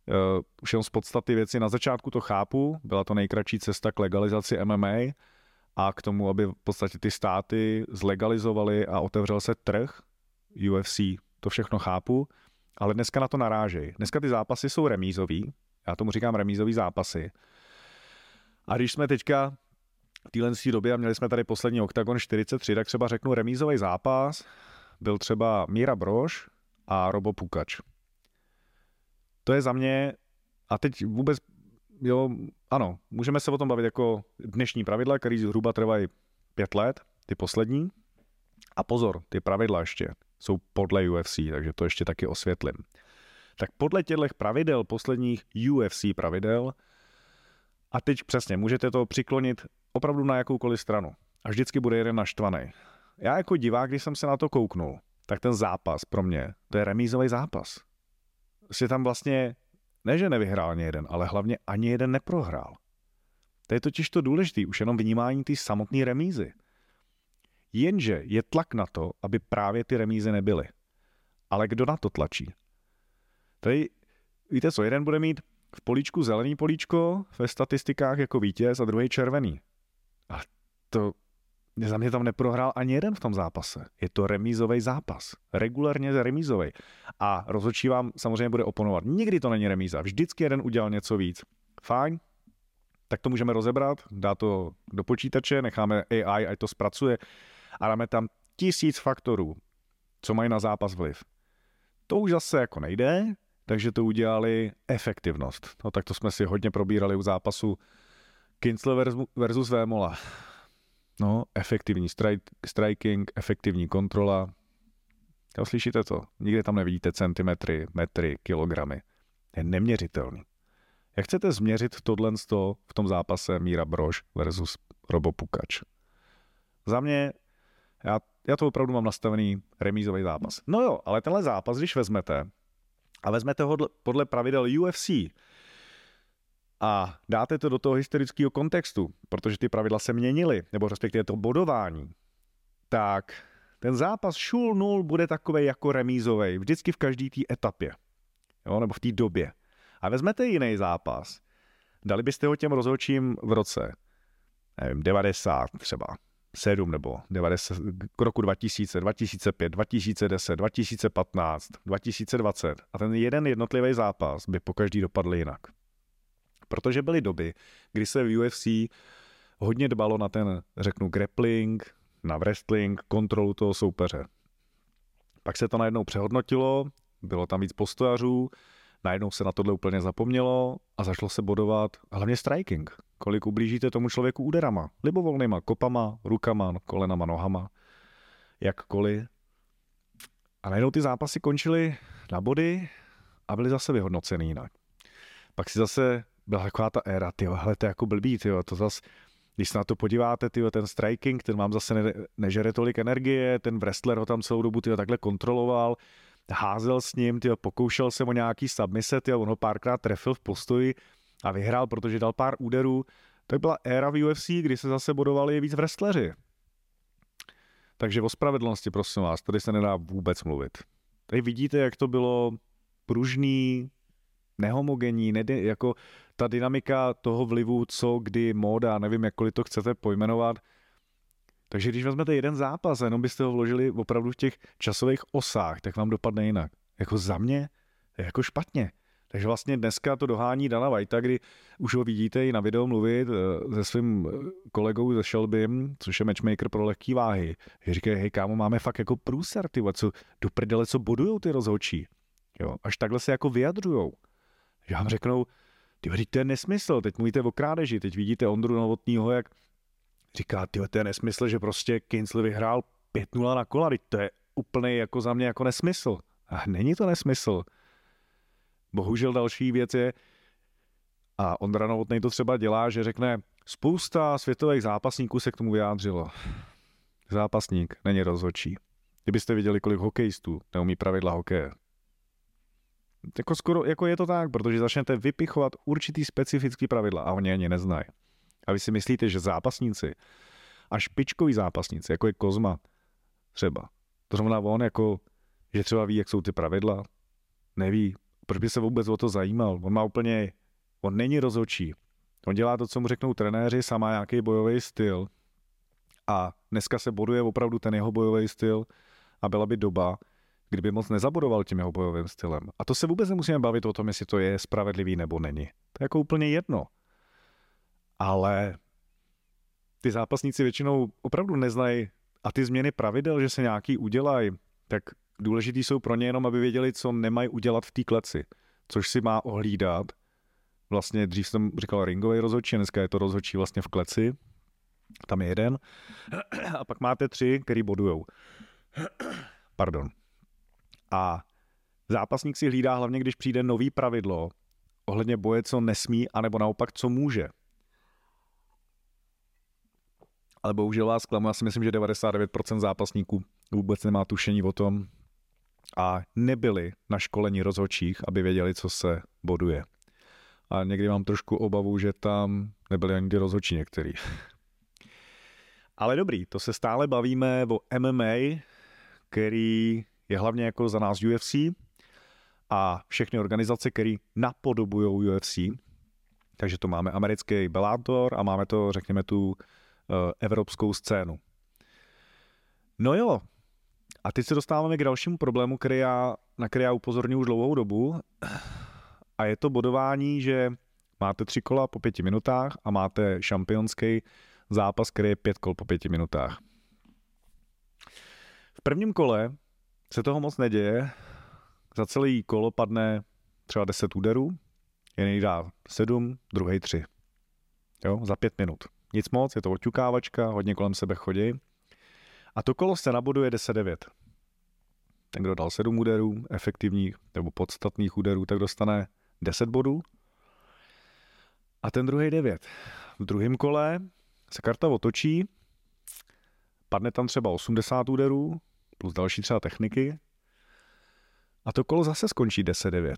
[SPEAKER 1] uh, už jenom z podstaty věci na začátku to chápu, byla to nejkratší cesta k legalizaci MMA a k tomu, aby v podstatě ty státy zlegalizovaly a otevřel se trh UFC, to všechno chápu, ale dneska na to narážej. Dneska ty zápasy jsou remízový, já tomu říkám remízový zápasy. A když jsme teďka v téhle době a měli jsme tady poslední OKTAGON 43, tak třeba řeknu remízový zápas, byl třeba Míra Brož a Robo Pukač. To je za mě, a teď vůbec, jo, ano, můžeme se o tom bavit jako dnešní pravidla, které zhruba trvají pět let, ty poslední. A pozor, ty pravidla ještě jsou podle UFC, takže to ještě taky osvětlím. Tak podle těchto pravidel, posledních UFC pravidel, a teď přesně, můžete to přiklonit opravdu na jakoukoliv stranu. A vždycky bude jeden naštvaný. Já jako divák, když jsem se na to kouknul, tak ten zápas pro mě, to je remízový zápas. Si tam vlastně, ne že nevyhrál ani jeden, ale hlavně ani jeden neprohrál. To je totiž to důležité, už jenom vnímání té samotné remízy. Jenže je tlak na to, aby právě ty remízy nebyly. Ale kdo na to tlačí? Tady, víte co, jeden bude mít v políčku zelený políčko ve statistikách jako vítěz a druhý červený. A to za mě tam neprohrál ani jeden v tom zápase. Je to remízový zápas. Regulárně remízový. A rozhodčí vám samozřejmě bude oponovat. Nikdy to není remíza. Vždycky jeden udělal něco víc. Fajn, tak to můžeme rozebrat, dá to do počítače, necháme AI, ať to zpracuje a dáme tam tisíc faktorů, co mají na zápas vliv. To už zase jako nejde, takže to udělali efektivnost. No tak to jsme si hodně probírali u zápasu Kinsler versus Vémola. No, efektivní strike, striking, efektivní kontrola. Jo, slyšíte to? Nikde tam nevidíte centimetry, metry, kilogramy. Je neměřitelný. Jak chcete změřit tohle v tom zápase Míra Brož versus Robo Pukač? Za mě, já, já to opravdu mám nastavený remízový zápas. No jo, ale tenhle zápas, když vezmete a vezmete ho podle pravidel UFC a dáte to do toho historického kontextu, protože ty pravidla se měnily, nebo respektive to bodování, tak ten zápas šul nul bude takový jako remízový, vždycky v každé té etapě, jo, nebo v té době. A vezmete jiný zápas, dali byste ho těm rozhodčím v roce, nevím, 90 třeba, 7 nebo 90, k roku 2000, 2005, 2010, 2015, 2020 a ten jeden jednotlivý zápas by po každý dopadl jinak. Protože byly doby, kdy se v UFC hodně dbalo na ten, řeknu, grappling, na wrestling, kontrolu toho soupeře. Pak se to najednou přehodnotilo, bylo tam víc postojařů, najednou se na tohle úplně zapomnělo a zašlo se bodovat hlavně striking. Kolik ublížíte tomu člověku úderama, libovolnýma kopama, rukama, kolenama, nohama, jakkoliv. A najednou ty zápasy končily na body a byly zase vyhodnoceny jinak. Pak si zase byla taková ta éra, ty hele, to je jako blbý, tyjo, to zase když se na to podíváte, tyjo, ten striking, ten vám zase ne, nežere tolik energie, ten wrestler ho tam celou dobu tyjo, takhle kontroloval, házel s ním, tyjo, pokoušel se o nějaký submise, tyjo, on ho párkrát trefil v postoji a vyhrál, protože dal pár úderů. To byla éra v UFC, kdy se zase bodovali víc wrestleri. Takže o spravedlnosti, prosím vás, tady se nedá vůbec mluvit. Tady vidíte, jak to bylo pružný, nehomogenní, nedy, jako ta dynamika toho vlivu, co, kdy, móda, nevím, jakkoliv to chcete pojmenovat. Takže když vezmete jeden zápas jenom byste ho vložili opravdu v těch časových osách, tak vám dopadne jinak. Jako za mě, jako špatně. Takže vlastně dneska to dohání Dana Whitea, kdy už ho vidíte i na videu mluvit eh, se svým eh, kolegou ze Shelbym, což je matchmaker pro lehký váhy. Že říkají, hej kámo, máme fakt jako průser, ty, co do prdele, co bodujou ty rozhodčí. Jo, až takhle se jako vyjadřujou. Že vám řeknou, ty to je nesmysl, teď mluvíte o krádeži, teď vidíte Ondru Novotního, jak říká, ty to je nesmysl, že prostě Kinsley vyhrál 5-0 na kola, teď to je úplně jako za mě jako nesmysl. A není to nesmysl. Bohužel další věc je, a Ondra Novotný to třeba dělá, že řekne, spousta světových zápasníků se k tomu vyjádřilo. Zápasník není rozhodčí. Kdybyste viděli, kolik hokejistů neumí pravidla hokeje, jako skoro, jako je to tak, protože začnete vypichovat určitý specifický pravidla a oni ani neznají. A vy si myslíte, že zápasníci a špičkoví zápasníci, jako je Kozma třeba, to znamená on jako, že třeba ví, jak jsou ty pravidla, neví, proč by se vůbec o to zajímal, on má úplně, on není rozhodčí, on dělá to, co mu řeknou trenéři, sama nějaký bojový styl a dneska se boduje opravdu ten jeho bojový styl a byla by doba, kdyby moc nezabodoval tím jeho bojovým stylem. A to se vůbec nemusíme bavit o tom, jestli to je spravedlivý nebo není. To je jako úplně jedno. Ale ty zápasníci většinou opravdu neznají a ty změny pravidel, že se nějaký udělají, tak důležitý jsou pro ně jenom, aby věděli, co nemají udělat v té kleci, což si má ohlídat. Vlastně dřív jsem říkal ringový rozhodčí, dneska je to rozhodčí vlastně v kleci. Tam je jeden. A pak máte tři, který bodujou. Pardon. A zápasník si hlídá hlavně, když přijde nový pravidlo ohledně boje, co nesmí, anebo naopak, co může. Ale bohužel vás klamu, já si myslím, že 99% zápasníků vůbec nemá tušení o tom a nebyli na školení rozhodčích, aby věděli, co se boduje. A někdy mám trošku obavu, že tam nebyli ani ty rozhodčí některý. Ale dobrý, to se stále bavíme o MMA, který je hlavně jako za nás UFC a všechny organizace, které napodobují UFC. Takže to máme americký Bellator a máme to, řekněme, tu uh, evropskou scénu. No jo, a teď se dostáváme k dalšímu problému, který já, na který já upozorňuji už dlouhou dobu. A je to bodování, že máte tři kola po pěti minutách a máte šampionský zápas, který je pět kol po pěti minutách. V prvním kole se toho moc neděje. Za celý kolo padne třeba 10 úderů, jeden dá 7, druhý 3. Jo, za pět minut. Nic moc, je to oťukávačka, hodně kolem sebe chodí. A to kolo se naboduje 10-9. Ten, kdo dal 7 úderů, efektivních nebo podstatných úderů, tak dostane 10 bodů. A ten druhý 9. V druhém kole se karta otočí, padne tam třeba 80 úderů, plus další třeba techniky, a to kolo zase skončí 10-9.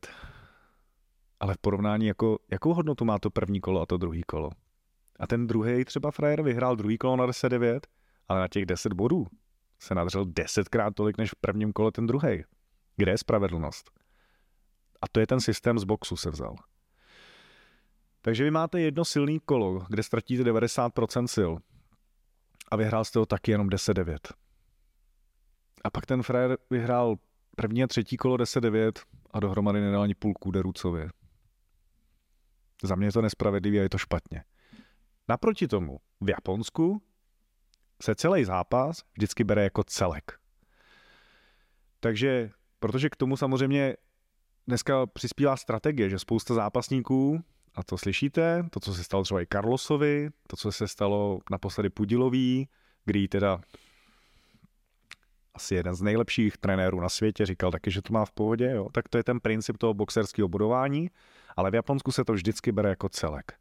[SPEAKER 1] Ale v porovnání, jako, jakou hodnotu má to první kolo a to druhý kolo? A ten druhý třeba frajer vyhrál druhý kolo na 10-9, ale na těch 10 bodů se nadřel desetkrát tolik než v prvním kole ten druhý. Kde je spravedlnost? A to je ten systém z boxu se vzal. Takže vy máte jedno silný kolo, kde ztratíte 90% sil a vyhrál jste ho taky jenom 10-9. A pak ten frajer vyhrál první a třetí kolo 10-9 a dohromady nedal ani půlku Rucově. Za mě je to nespravedlivé a je to špatně. Naproti tomu v Japonsku se celý zápas vždycky bere jako celek. Takže, protože k tomu samozřejmě dneska přispívá strategie, že spousta zápasníků, a to slyšíte, to, co se stalo třeba i Carlosovi, to, co se stalo naposledy Pudilový, kdy teda asi jeden z nejlepších trenérů na světě říkal taky, že to má v pohodě, jo? tak to je ten princip toho boxerského budování, ale v Japonsku se to vždycky bere jako celek.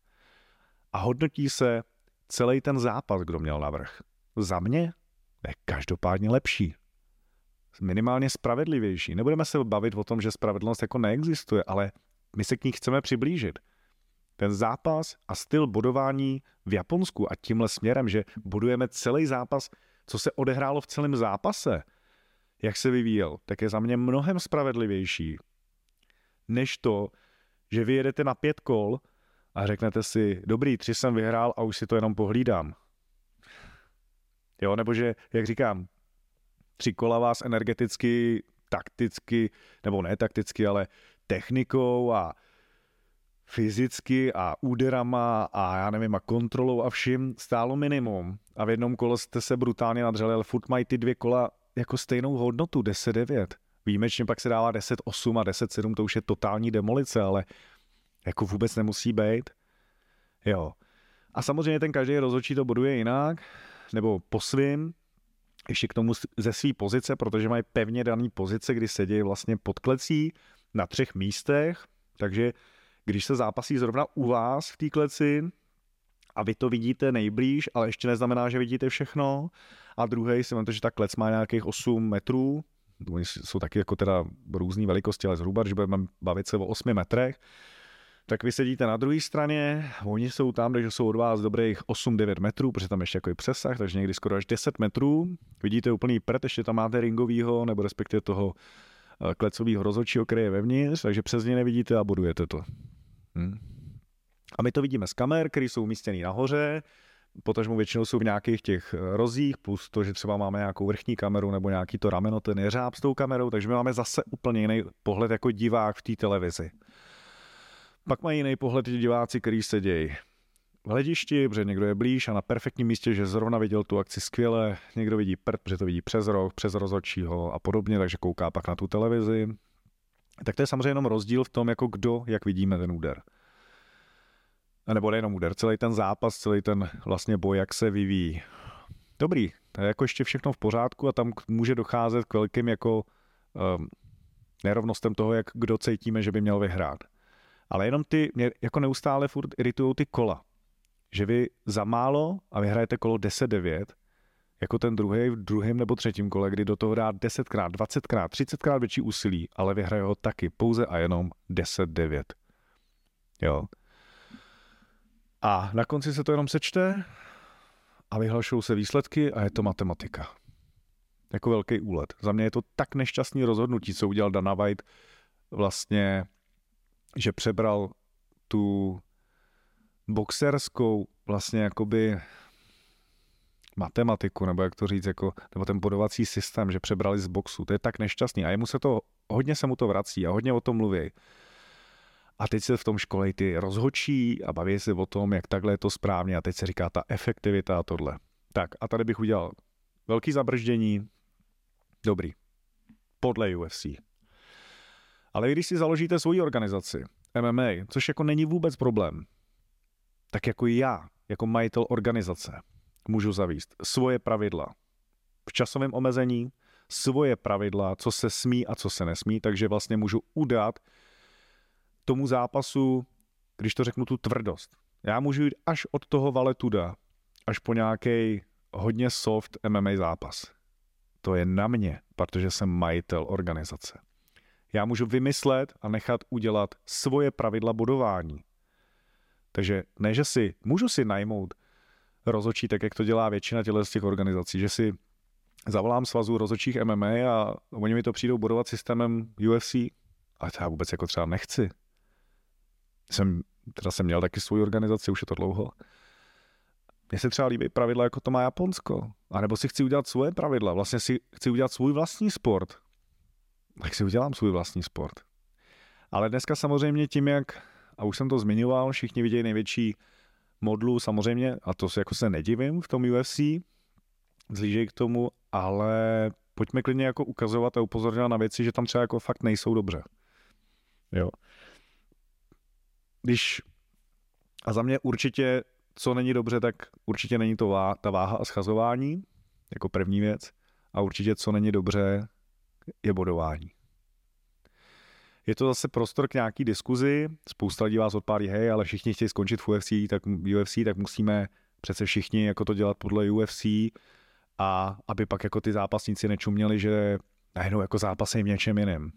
[SPEAKER 1] A hodnotí se celý ten zápas, kdo měl navrh. Za mě je každopádně lepší. Minimálně spravedlivější. Nebudeme se bavit o tom, že spravedlnost jako neexistuje, ale my se k ní chceme přiblížit. Ten zápas a styl bodování v Japonsku a tímhle směrem, že budujeme celý zápas, co se odehrálo v celém zápase, jak se vyvíjel, tak je za mě mnohem spravedlivější, než to, že vy jedete na pět kol a řeknete si, dobrý, tři jsem vyhrál a už si to jenom pohlídám. Jo, nebo že, jak říkám, tři kola vás energeticky, takticky, nebo ne takticky, ale technikou a fyzicky a úderama a já nevím, a kontrolou a vším stálo minimum. A v jednom kole jste se brutálně nadřeli, ale furt mají ty dvě kola jako stejnou hodnotu, 10-9. Výjimečně pak se dává 10-8 a 10-7, to už je totální demolice, ale jako vůbec nemusí být. Jo. A samozřejmě ten každý rozhodčí to boduje jinak, nebo po svým, ještě k tomu ze své pozice, protože mají pevně daný pozice, kdy sedí vlastně pod klecí na třech místech, takže když se zápasí zrovna u vás v té kleci a vy to vidíte nejblíž, ale ještě neznamená, že vidíte všechno, a druhý si to, že ta klec má nějakých 8 metrů, oni jsou taky jako teda různé velikosti, ale zhruba, když budeme bavit se o 8 metrech, tak vy sedíte na druhé straně, oni jsou tam, takže jsou od vás dobrých 8-9 metrů, protože tam ještě jako přesah, takže někdy skoro až 10 metrů. Vidíte úplný prd, ještě tam máte ringovýho, nebo respektive toho eh, klecového rozhodčího, který je vevnitř, takže přes ně nevidíte a budujete to. Hm. A my to vidíme z kamer, které jsou umístěné nahoře, potažmo většinou jsou v nějakých těch eh, rozích, plus to, že třeba máme nějakou vrchní kameru nebo nějaký to rameno, ten jeřáb s tou kamerou, takže my máme zase úplně jiný pohled jako divák v té televizi. Pak mají jiný pohled diváci, který sedějí v hledišti, protože někdo je blíž a na perfektním místě, že zrovna viděl tu akci skvěle, někdo vidí prd, protože to vidí přes rok, přes rozhodčího a podobně, takže kouká pak na tu televizi. Tak to je samozřejmě jenom rozdíl v tom, jako kdo, jak vidíme ten úder. A nebo nejenom úder, celý ten zápas, celý ten vlastně boj, jak se vyvíjí. Dobrý, to je jako ještě všechno v pořádku a tam může docházet k velkým jako um, nerovnostem toho, jak kdo cítíme, že by měl vyhrát. Ale jenom ty, mě jako neustále furt iritují ty kola. Že vy za málo a vyhrajete kolo 10-9, jako ten druhý v druhém nebo třetím kole, kdy do toho dá 10krát, 20krát, 30krát větší úsilí, ale vyhraje ho taky pouze a jenom 10-9. Jo. A na konci se to jenom sečte a vyhlašují se výsledky a je to matematika. Jako velký úlet. Za mě je to tak nešťastný rozhodnutí, co udělal Dana White vlastně že přebral tu boxerskou vlastně jakoby matematiku, nebo jak to říct, jako, nebo ten bodovací systém, že přebrali z boxu. To je tak nešťastný. A jemu se to, hodně se mu to vrací a hodně o tom mluví. A teď se v tom škole ty rozhočí a baví se o tom, jak takhle je to správně a teď se říká ta efektivita a tohle. Tak a tady bych udělal velký zabrždění, dobrý, podle UFC. Ale když si založíte svoji organizaci, MMA, což jako není vůbec problém, tak jako já, jako majitel organizace, můžu zavíst svoje pravidla v časovém omezení, svoje pravidla, co se smí a co se nesmí, takže vlastně můžu udat tomu zápasu, když to řeknu, tu tvrdost. Já můžu jít až od toho valetuda, až po nějaký hodně soft MMA zápas. To je na mě, protože jsem majitel organizace. Já můžu vymyslet a nechat udělat svoje pravidla bodování. Takže ne, že si, můžu si najmout rozočí, tak jak to dělá většina těchto z těch organizací, že si zavolám svazu rozočích MMA a oni mi to přijdou bodovat systémem UFC, ale to já vůbec jako třeba nechci. Jsem, teda jsem měl taky svou organizaci, už je to dlouho. Mně se třeba líbí pravidla, jako to má Japonsko. A nebo si chci udělat svoje pravidla. Vlastně si chci udělat svůj vlastní sport. Tak si udělám svůj vlastní sport. Ale dneska samozřejmě tím, jak, a už jsem to zmiňoval, všichni vidějí největší modlu samozřejmě, a to se jako se nedivím v tom UFC, zlížej k tomu, ale pojďme klidně jako ukazovat a upozorňovat na věci, že tam třeba jako fakt nejsou dobře. Jo. Když, a za mě určitě, co není dobře, tak určitě není to vá, ta váha a schazování, jako první věc, a určitě, co není dobře, je bodování. Je to zase prostor k nějaký diskuzi, spousta lidí vás odpálí, hej, ale všichni chtějí skončit v UFC, tak, UFC, tak musíme přece všichni jako to dělat podle UFC a aby pak jako ty zápasníci nečuměli, že najednou jako zápasy v něčem jiném.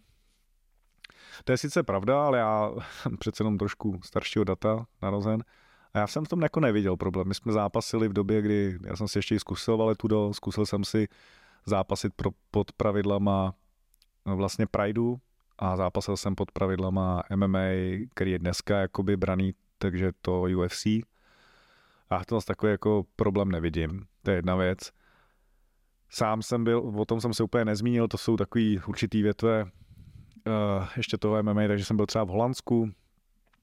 [SPEAKER 1] To je sice pravda, ale já přece jenom trošku staršího data narozen a já jsem v tom jako neviděl problém. My jsme zápasili v době, kdy já jsem si ještě zkusil ale tudo, zkusil jsem si zápasit pro, pod pravidlama no, vlastně Prideu a zápasil jsem pod pravidlama MMA, který je dneska jakoby braný, takže to UFC. A to zase takový jako problém nevidím. To je jedna věc. Sám jsem byl, o tom jsem se úplně nezmínil, to jsou takový určitý větve uh, ještě toho MMA, takže jsem byl třeba v Holandsku,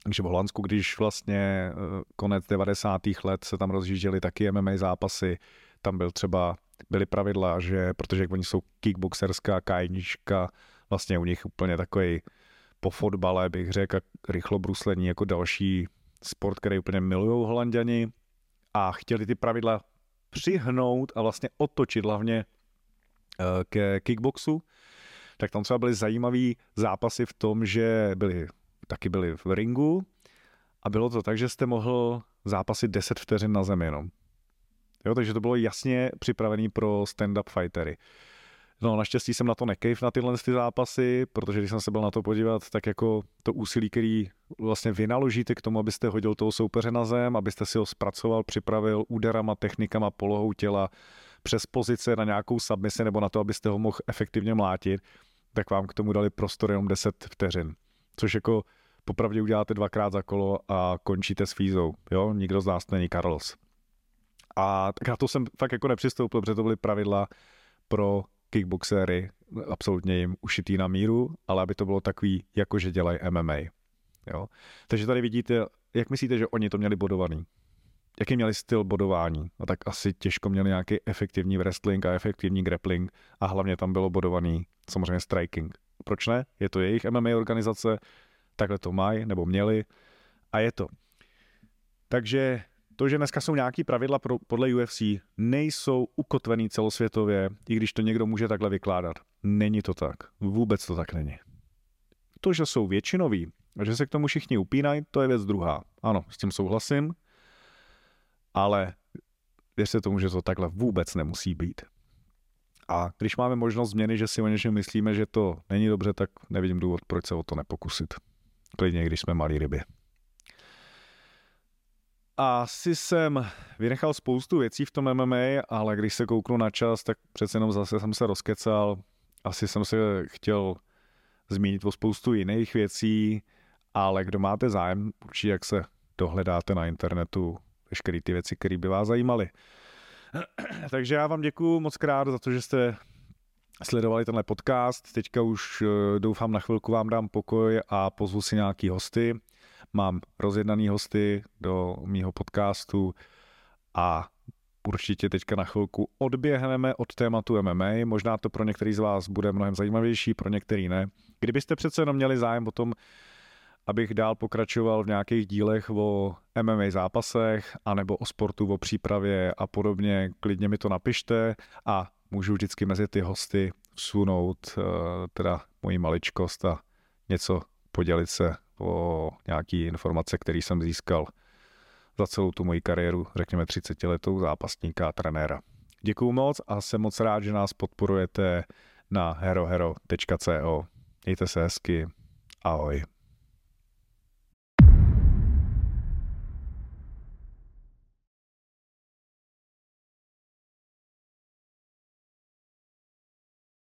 [SPEAKER 1] takže v Holandsku, když vlastně uh, konec 90. let se tam rozjížděly taky MMA zápasy, tam byl třeba, byly pravidla, že protože oni jsou kickboxerská kajnička, vlastně u nich úplně takový po fotbale bych řekl rychlobruslení jako další sport, který úplně milují holanděni. A chtěli ty pravidla přihnout a vlastně otočit hlavně eh, ke kickboxu, tak tam třeba byly zajímavé zápasy v tom, že byly, taky byly v ringu. A bylo to tak, že jste mohl zápasit 10 vteřin na zemi jenom. Jo, takže to bylo jasně připravené pro stand-up fightery. No naštěstí jsem na to nekejv na tyhle ty zápasy, protože když jsem se byl na to podívat, tak jako to úsilí, který vlastně vynaložíte k tomu, abyste hodil toho soupeře na zem, abyste si ho zpracoval, připravil úderama, technikama, polohou těla, přes pozice na nějakou submisi nebo na to, abyste ho mohl efektivně mlátit, tak vám k tomu dali prostor jenom 10 vteřin. Což jako popravdě uděláte dvakrát za kolo a končíte s fízou. Jo, nikdo z nás není Carlos. A tak na to jsem fakt jako nepřistoupil, protože to byly pravidla pro kickboxery, absolutně jim ušitý na míru, ale aby to bylo takový, jako že dělají MMA. Jo? Takže tady vidíte, jak myslíte, že oni to měli bodovaný? Jaký měli styl bodování? No tak asi těžko měli nějaký efektivní wrestling a efektivní grappling a hlavně tam bylo bodovaný samozřejmě striking. Proč ne? Je to jejich MMA organizace, takhle to mají nebo měli a je to. Takže to, že dneska jsou nějaký pravidla pro, podle UFC, nejsou ukotvený celosvětově, i když to někdo může takhle vykládat. Není to tak. Vůbec to tak není. To, že jsou většinový a že se k tomu všichni upínají, to je věc druhá. Ano, s tím souhlasím, ale věřte tomu, že to takhle vůbec nemusí být. A když máme možnost změny, že si o něčem myslíme, že to není dobře, tak nevidím důvod, proč se o to nepokusit. Klidně, když jsme malí ryby. Asi jsem vynechal spoustu věcí v tom MMA, ale když se kouknu na čas, tak přece jenom zase jsem se rozkecal. Asi jsem se chtěl zmínit o spoustu jiných věcí, ale kdo máte zájem, určitě jak se dohledáte na internetu veškeré ty věci, které by vás zajímaly. Takže já vám děkuji moc krát za to, že jste sledovali tenhle podcast. Teďka už eh, doufám na chvilku vám dám pokoj a pozvu si nějaký hosty. Mám rozjednaný hosty do mýho podcastu a určitě teďka na chvilku odběhneme od tématu MMA. Možná to pro některý z vás bude mnohem zajímavější, pro některý ne. Kdybyste přece jenom měli zájem o tom, abych dál pokračoval v nějakých dílech o MMA zápasech, anebo o sportu, o přípravě a podobně, klidně mi to napište a můžu vždycky mezi ty hosty vsunout uh, teda moji maličkost a něco podělit se o nějaký informace, které jsem získal za celou tu moji kariéru, řekněme 30 letou zápasníka a trenéra. Děkuju moc a jsem moc rád, že nás podporujete na herohero.co. Mějte se hezky. Ahoj.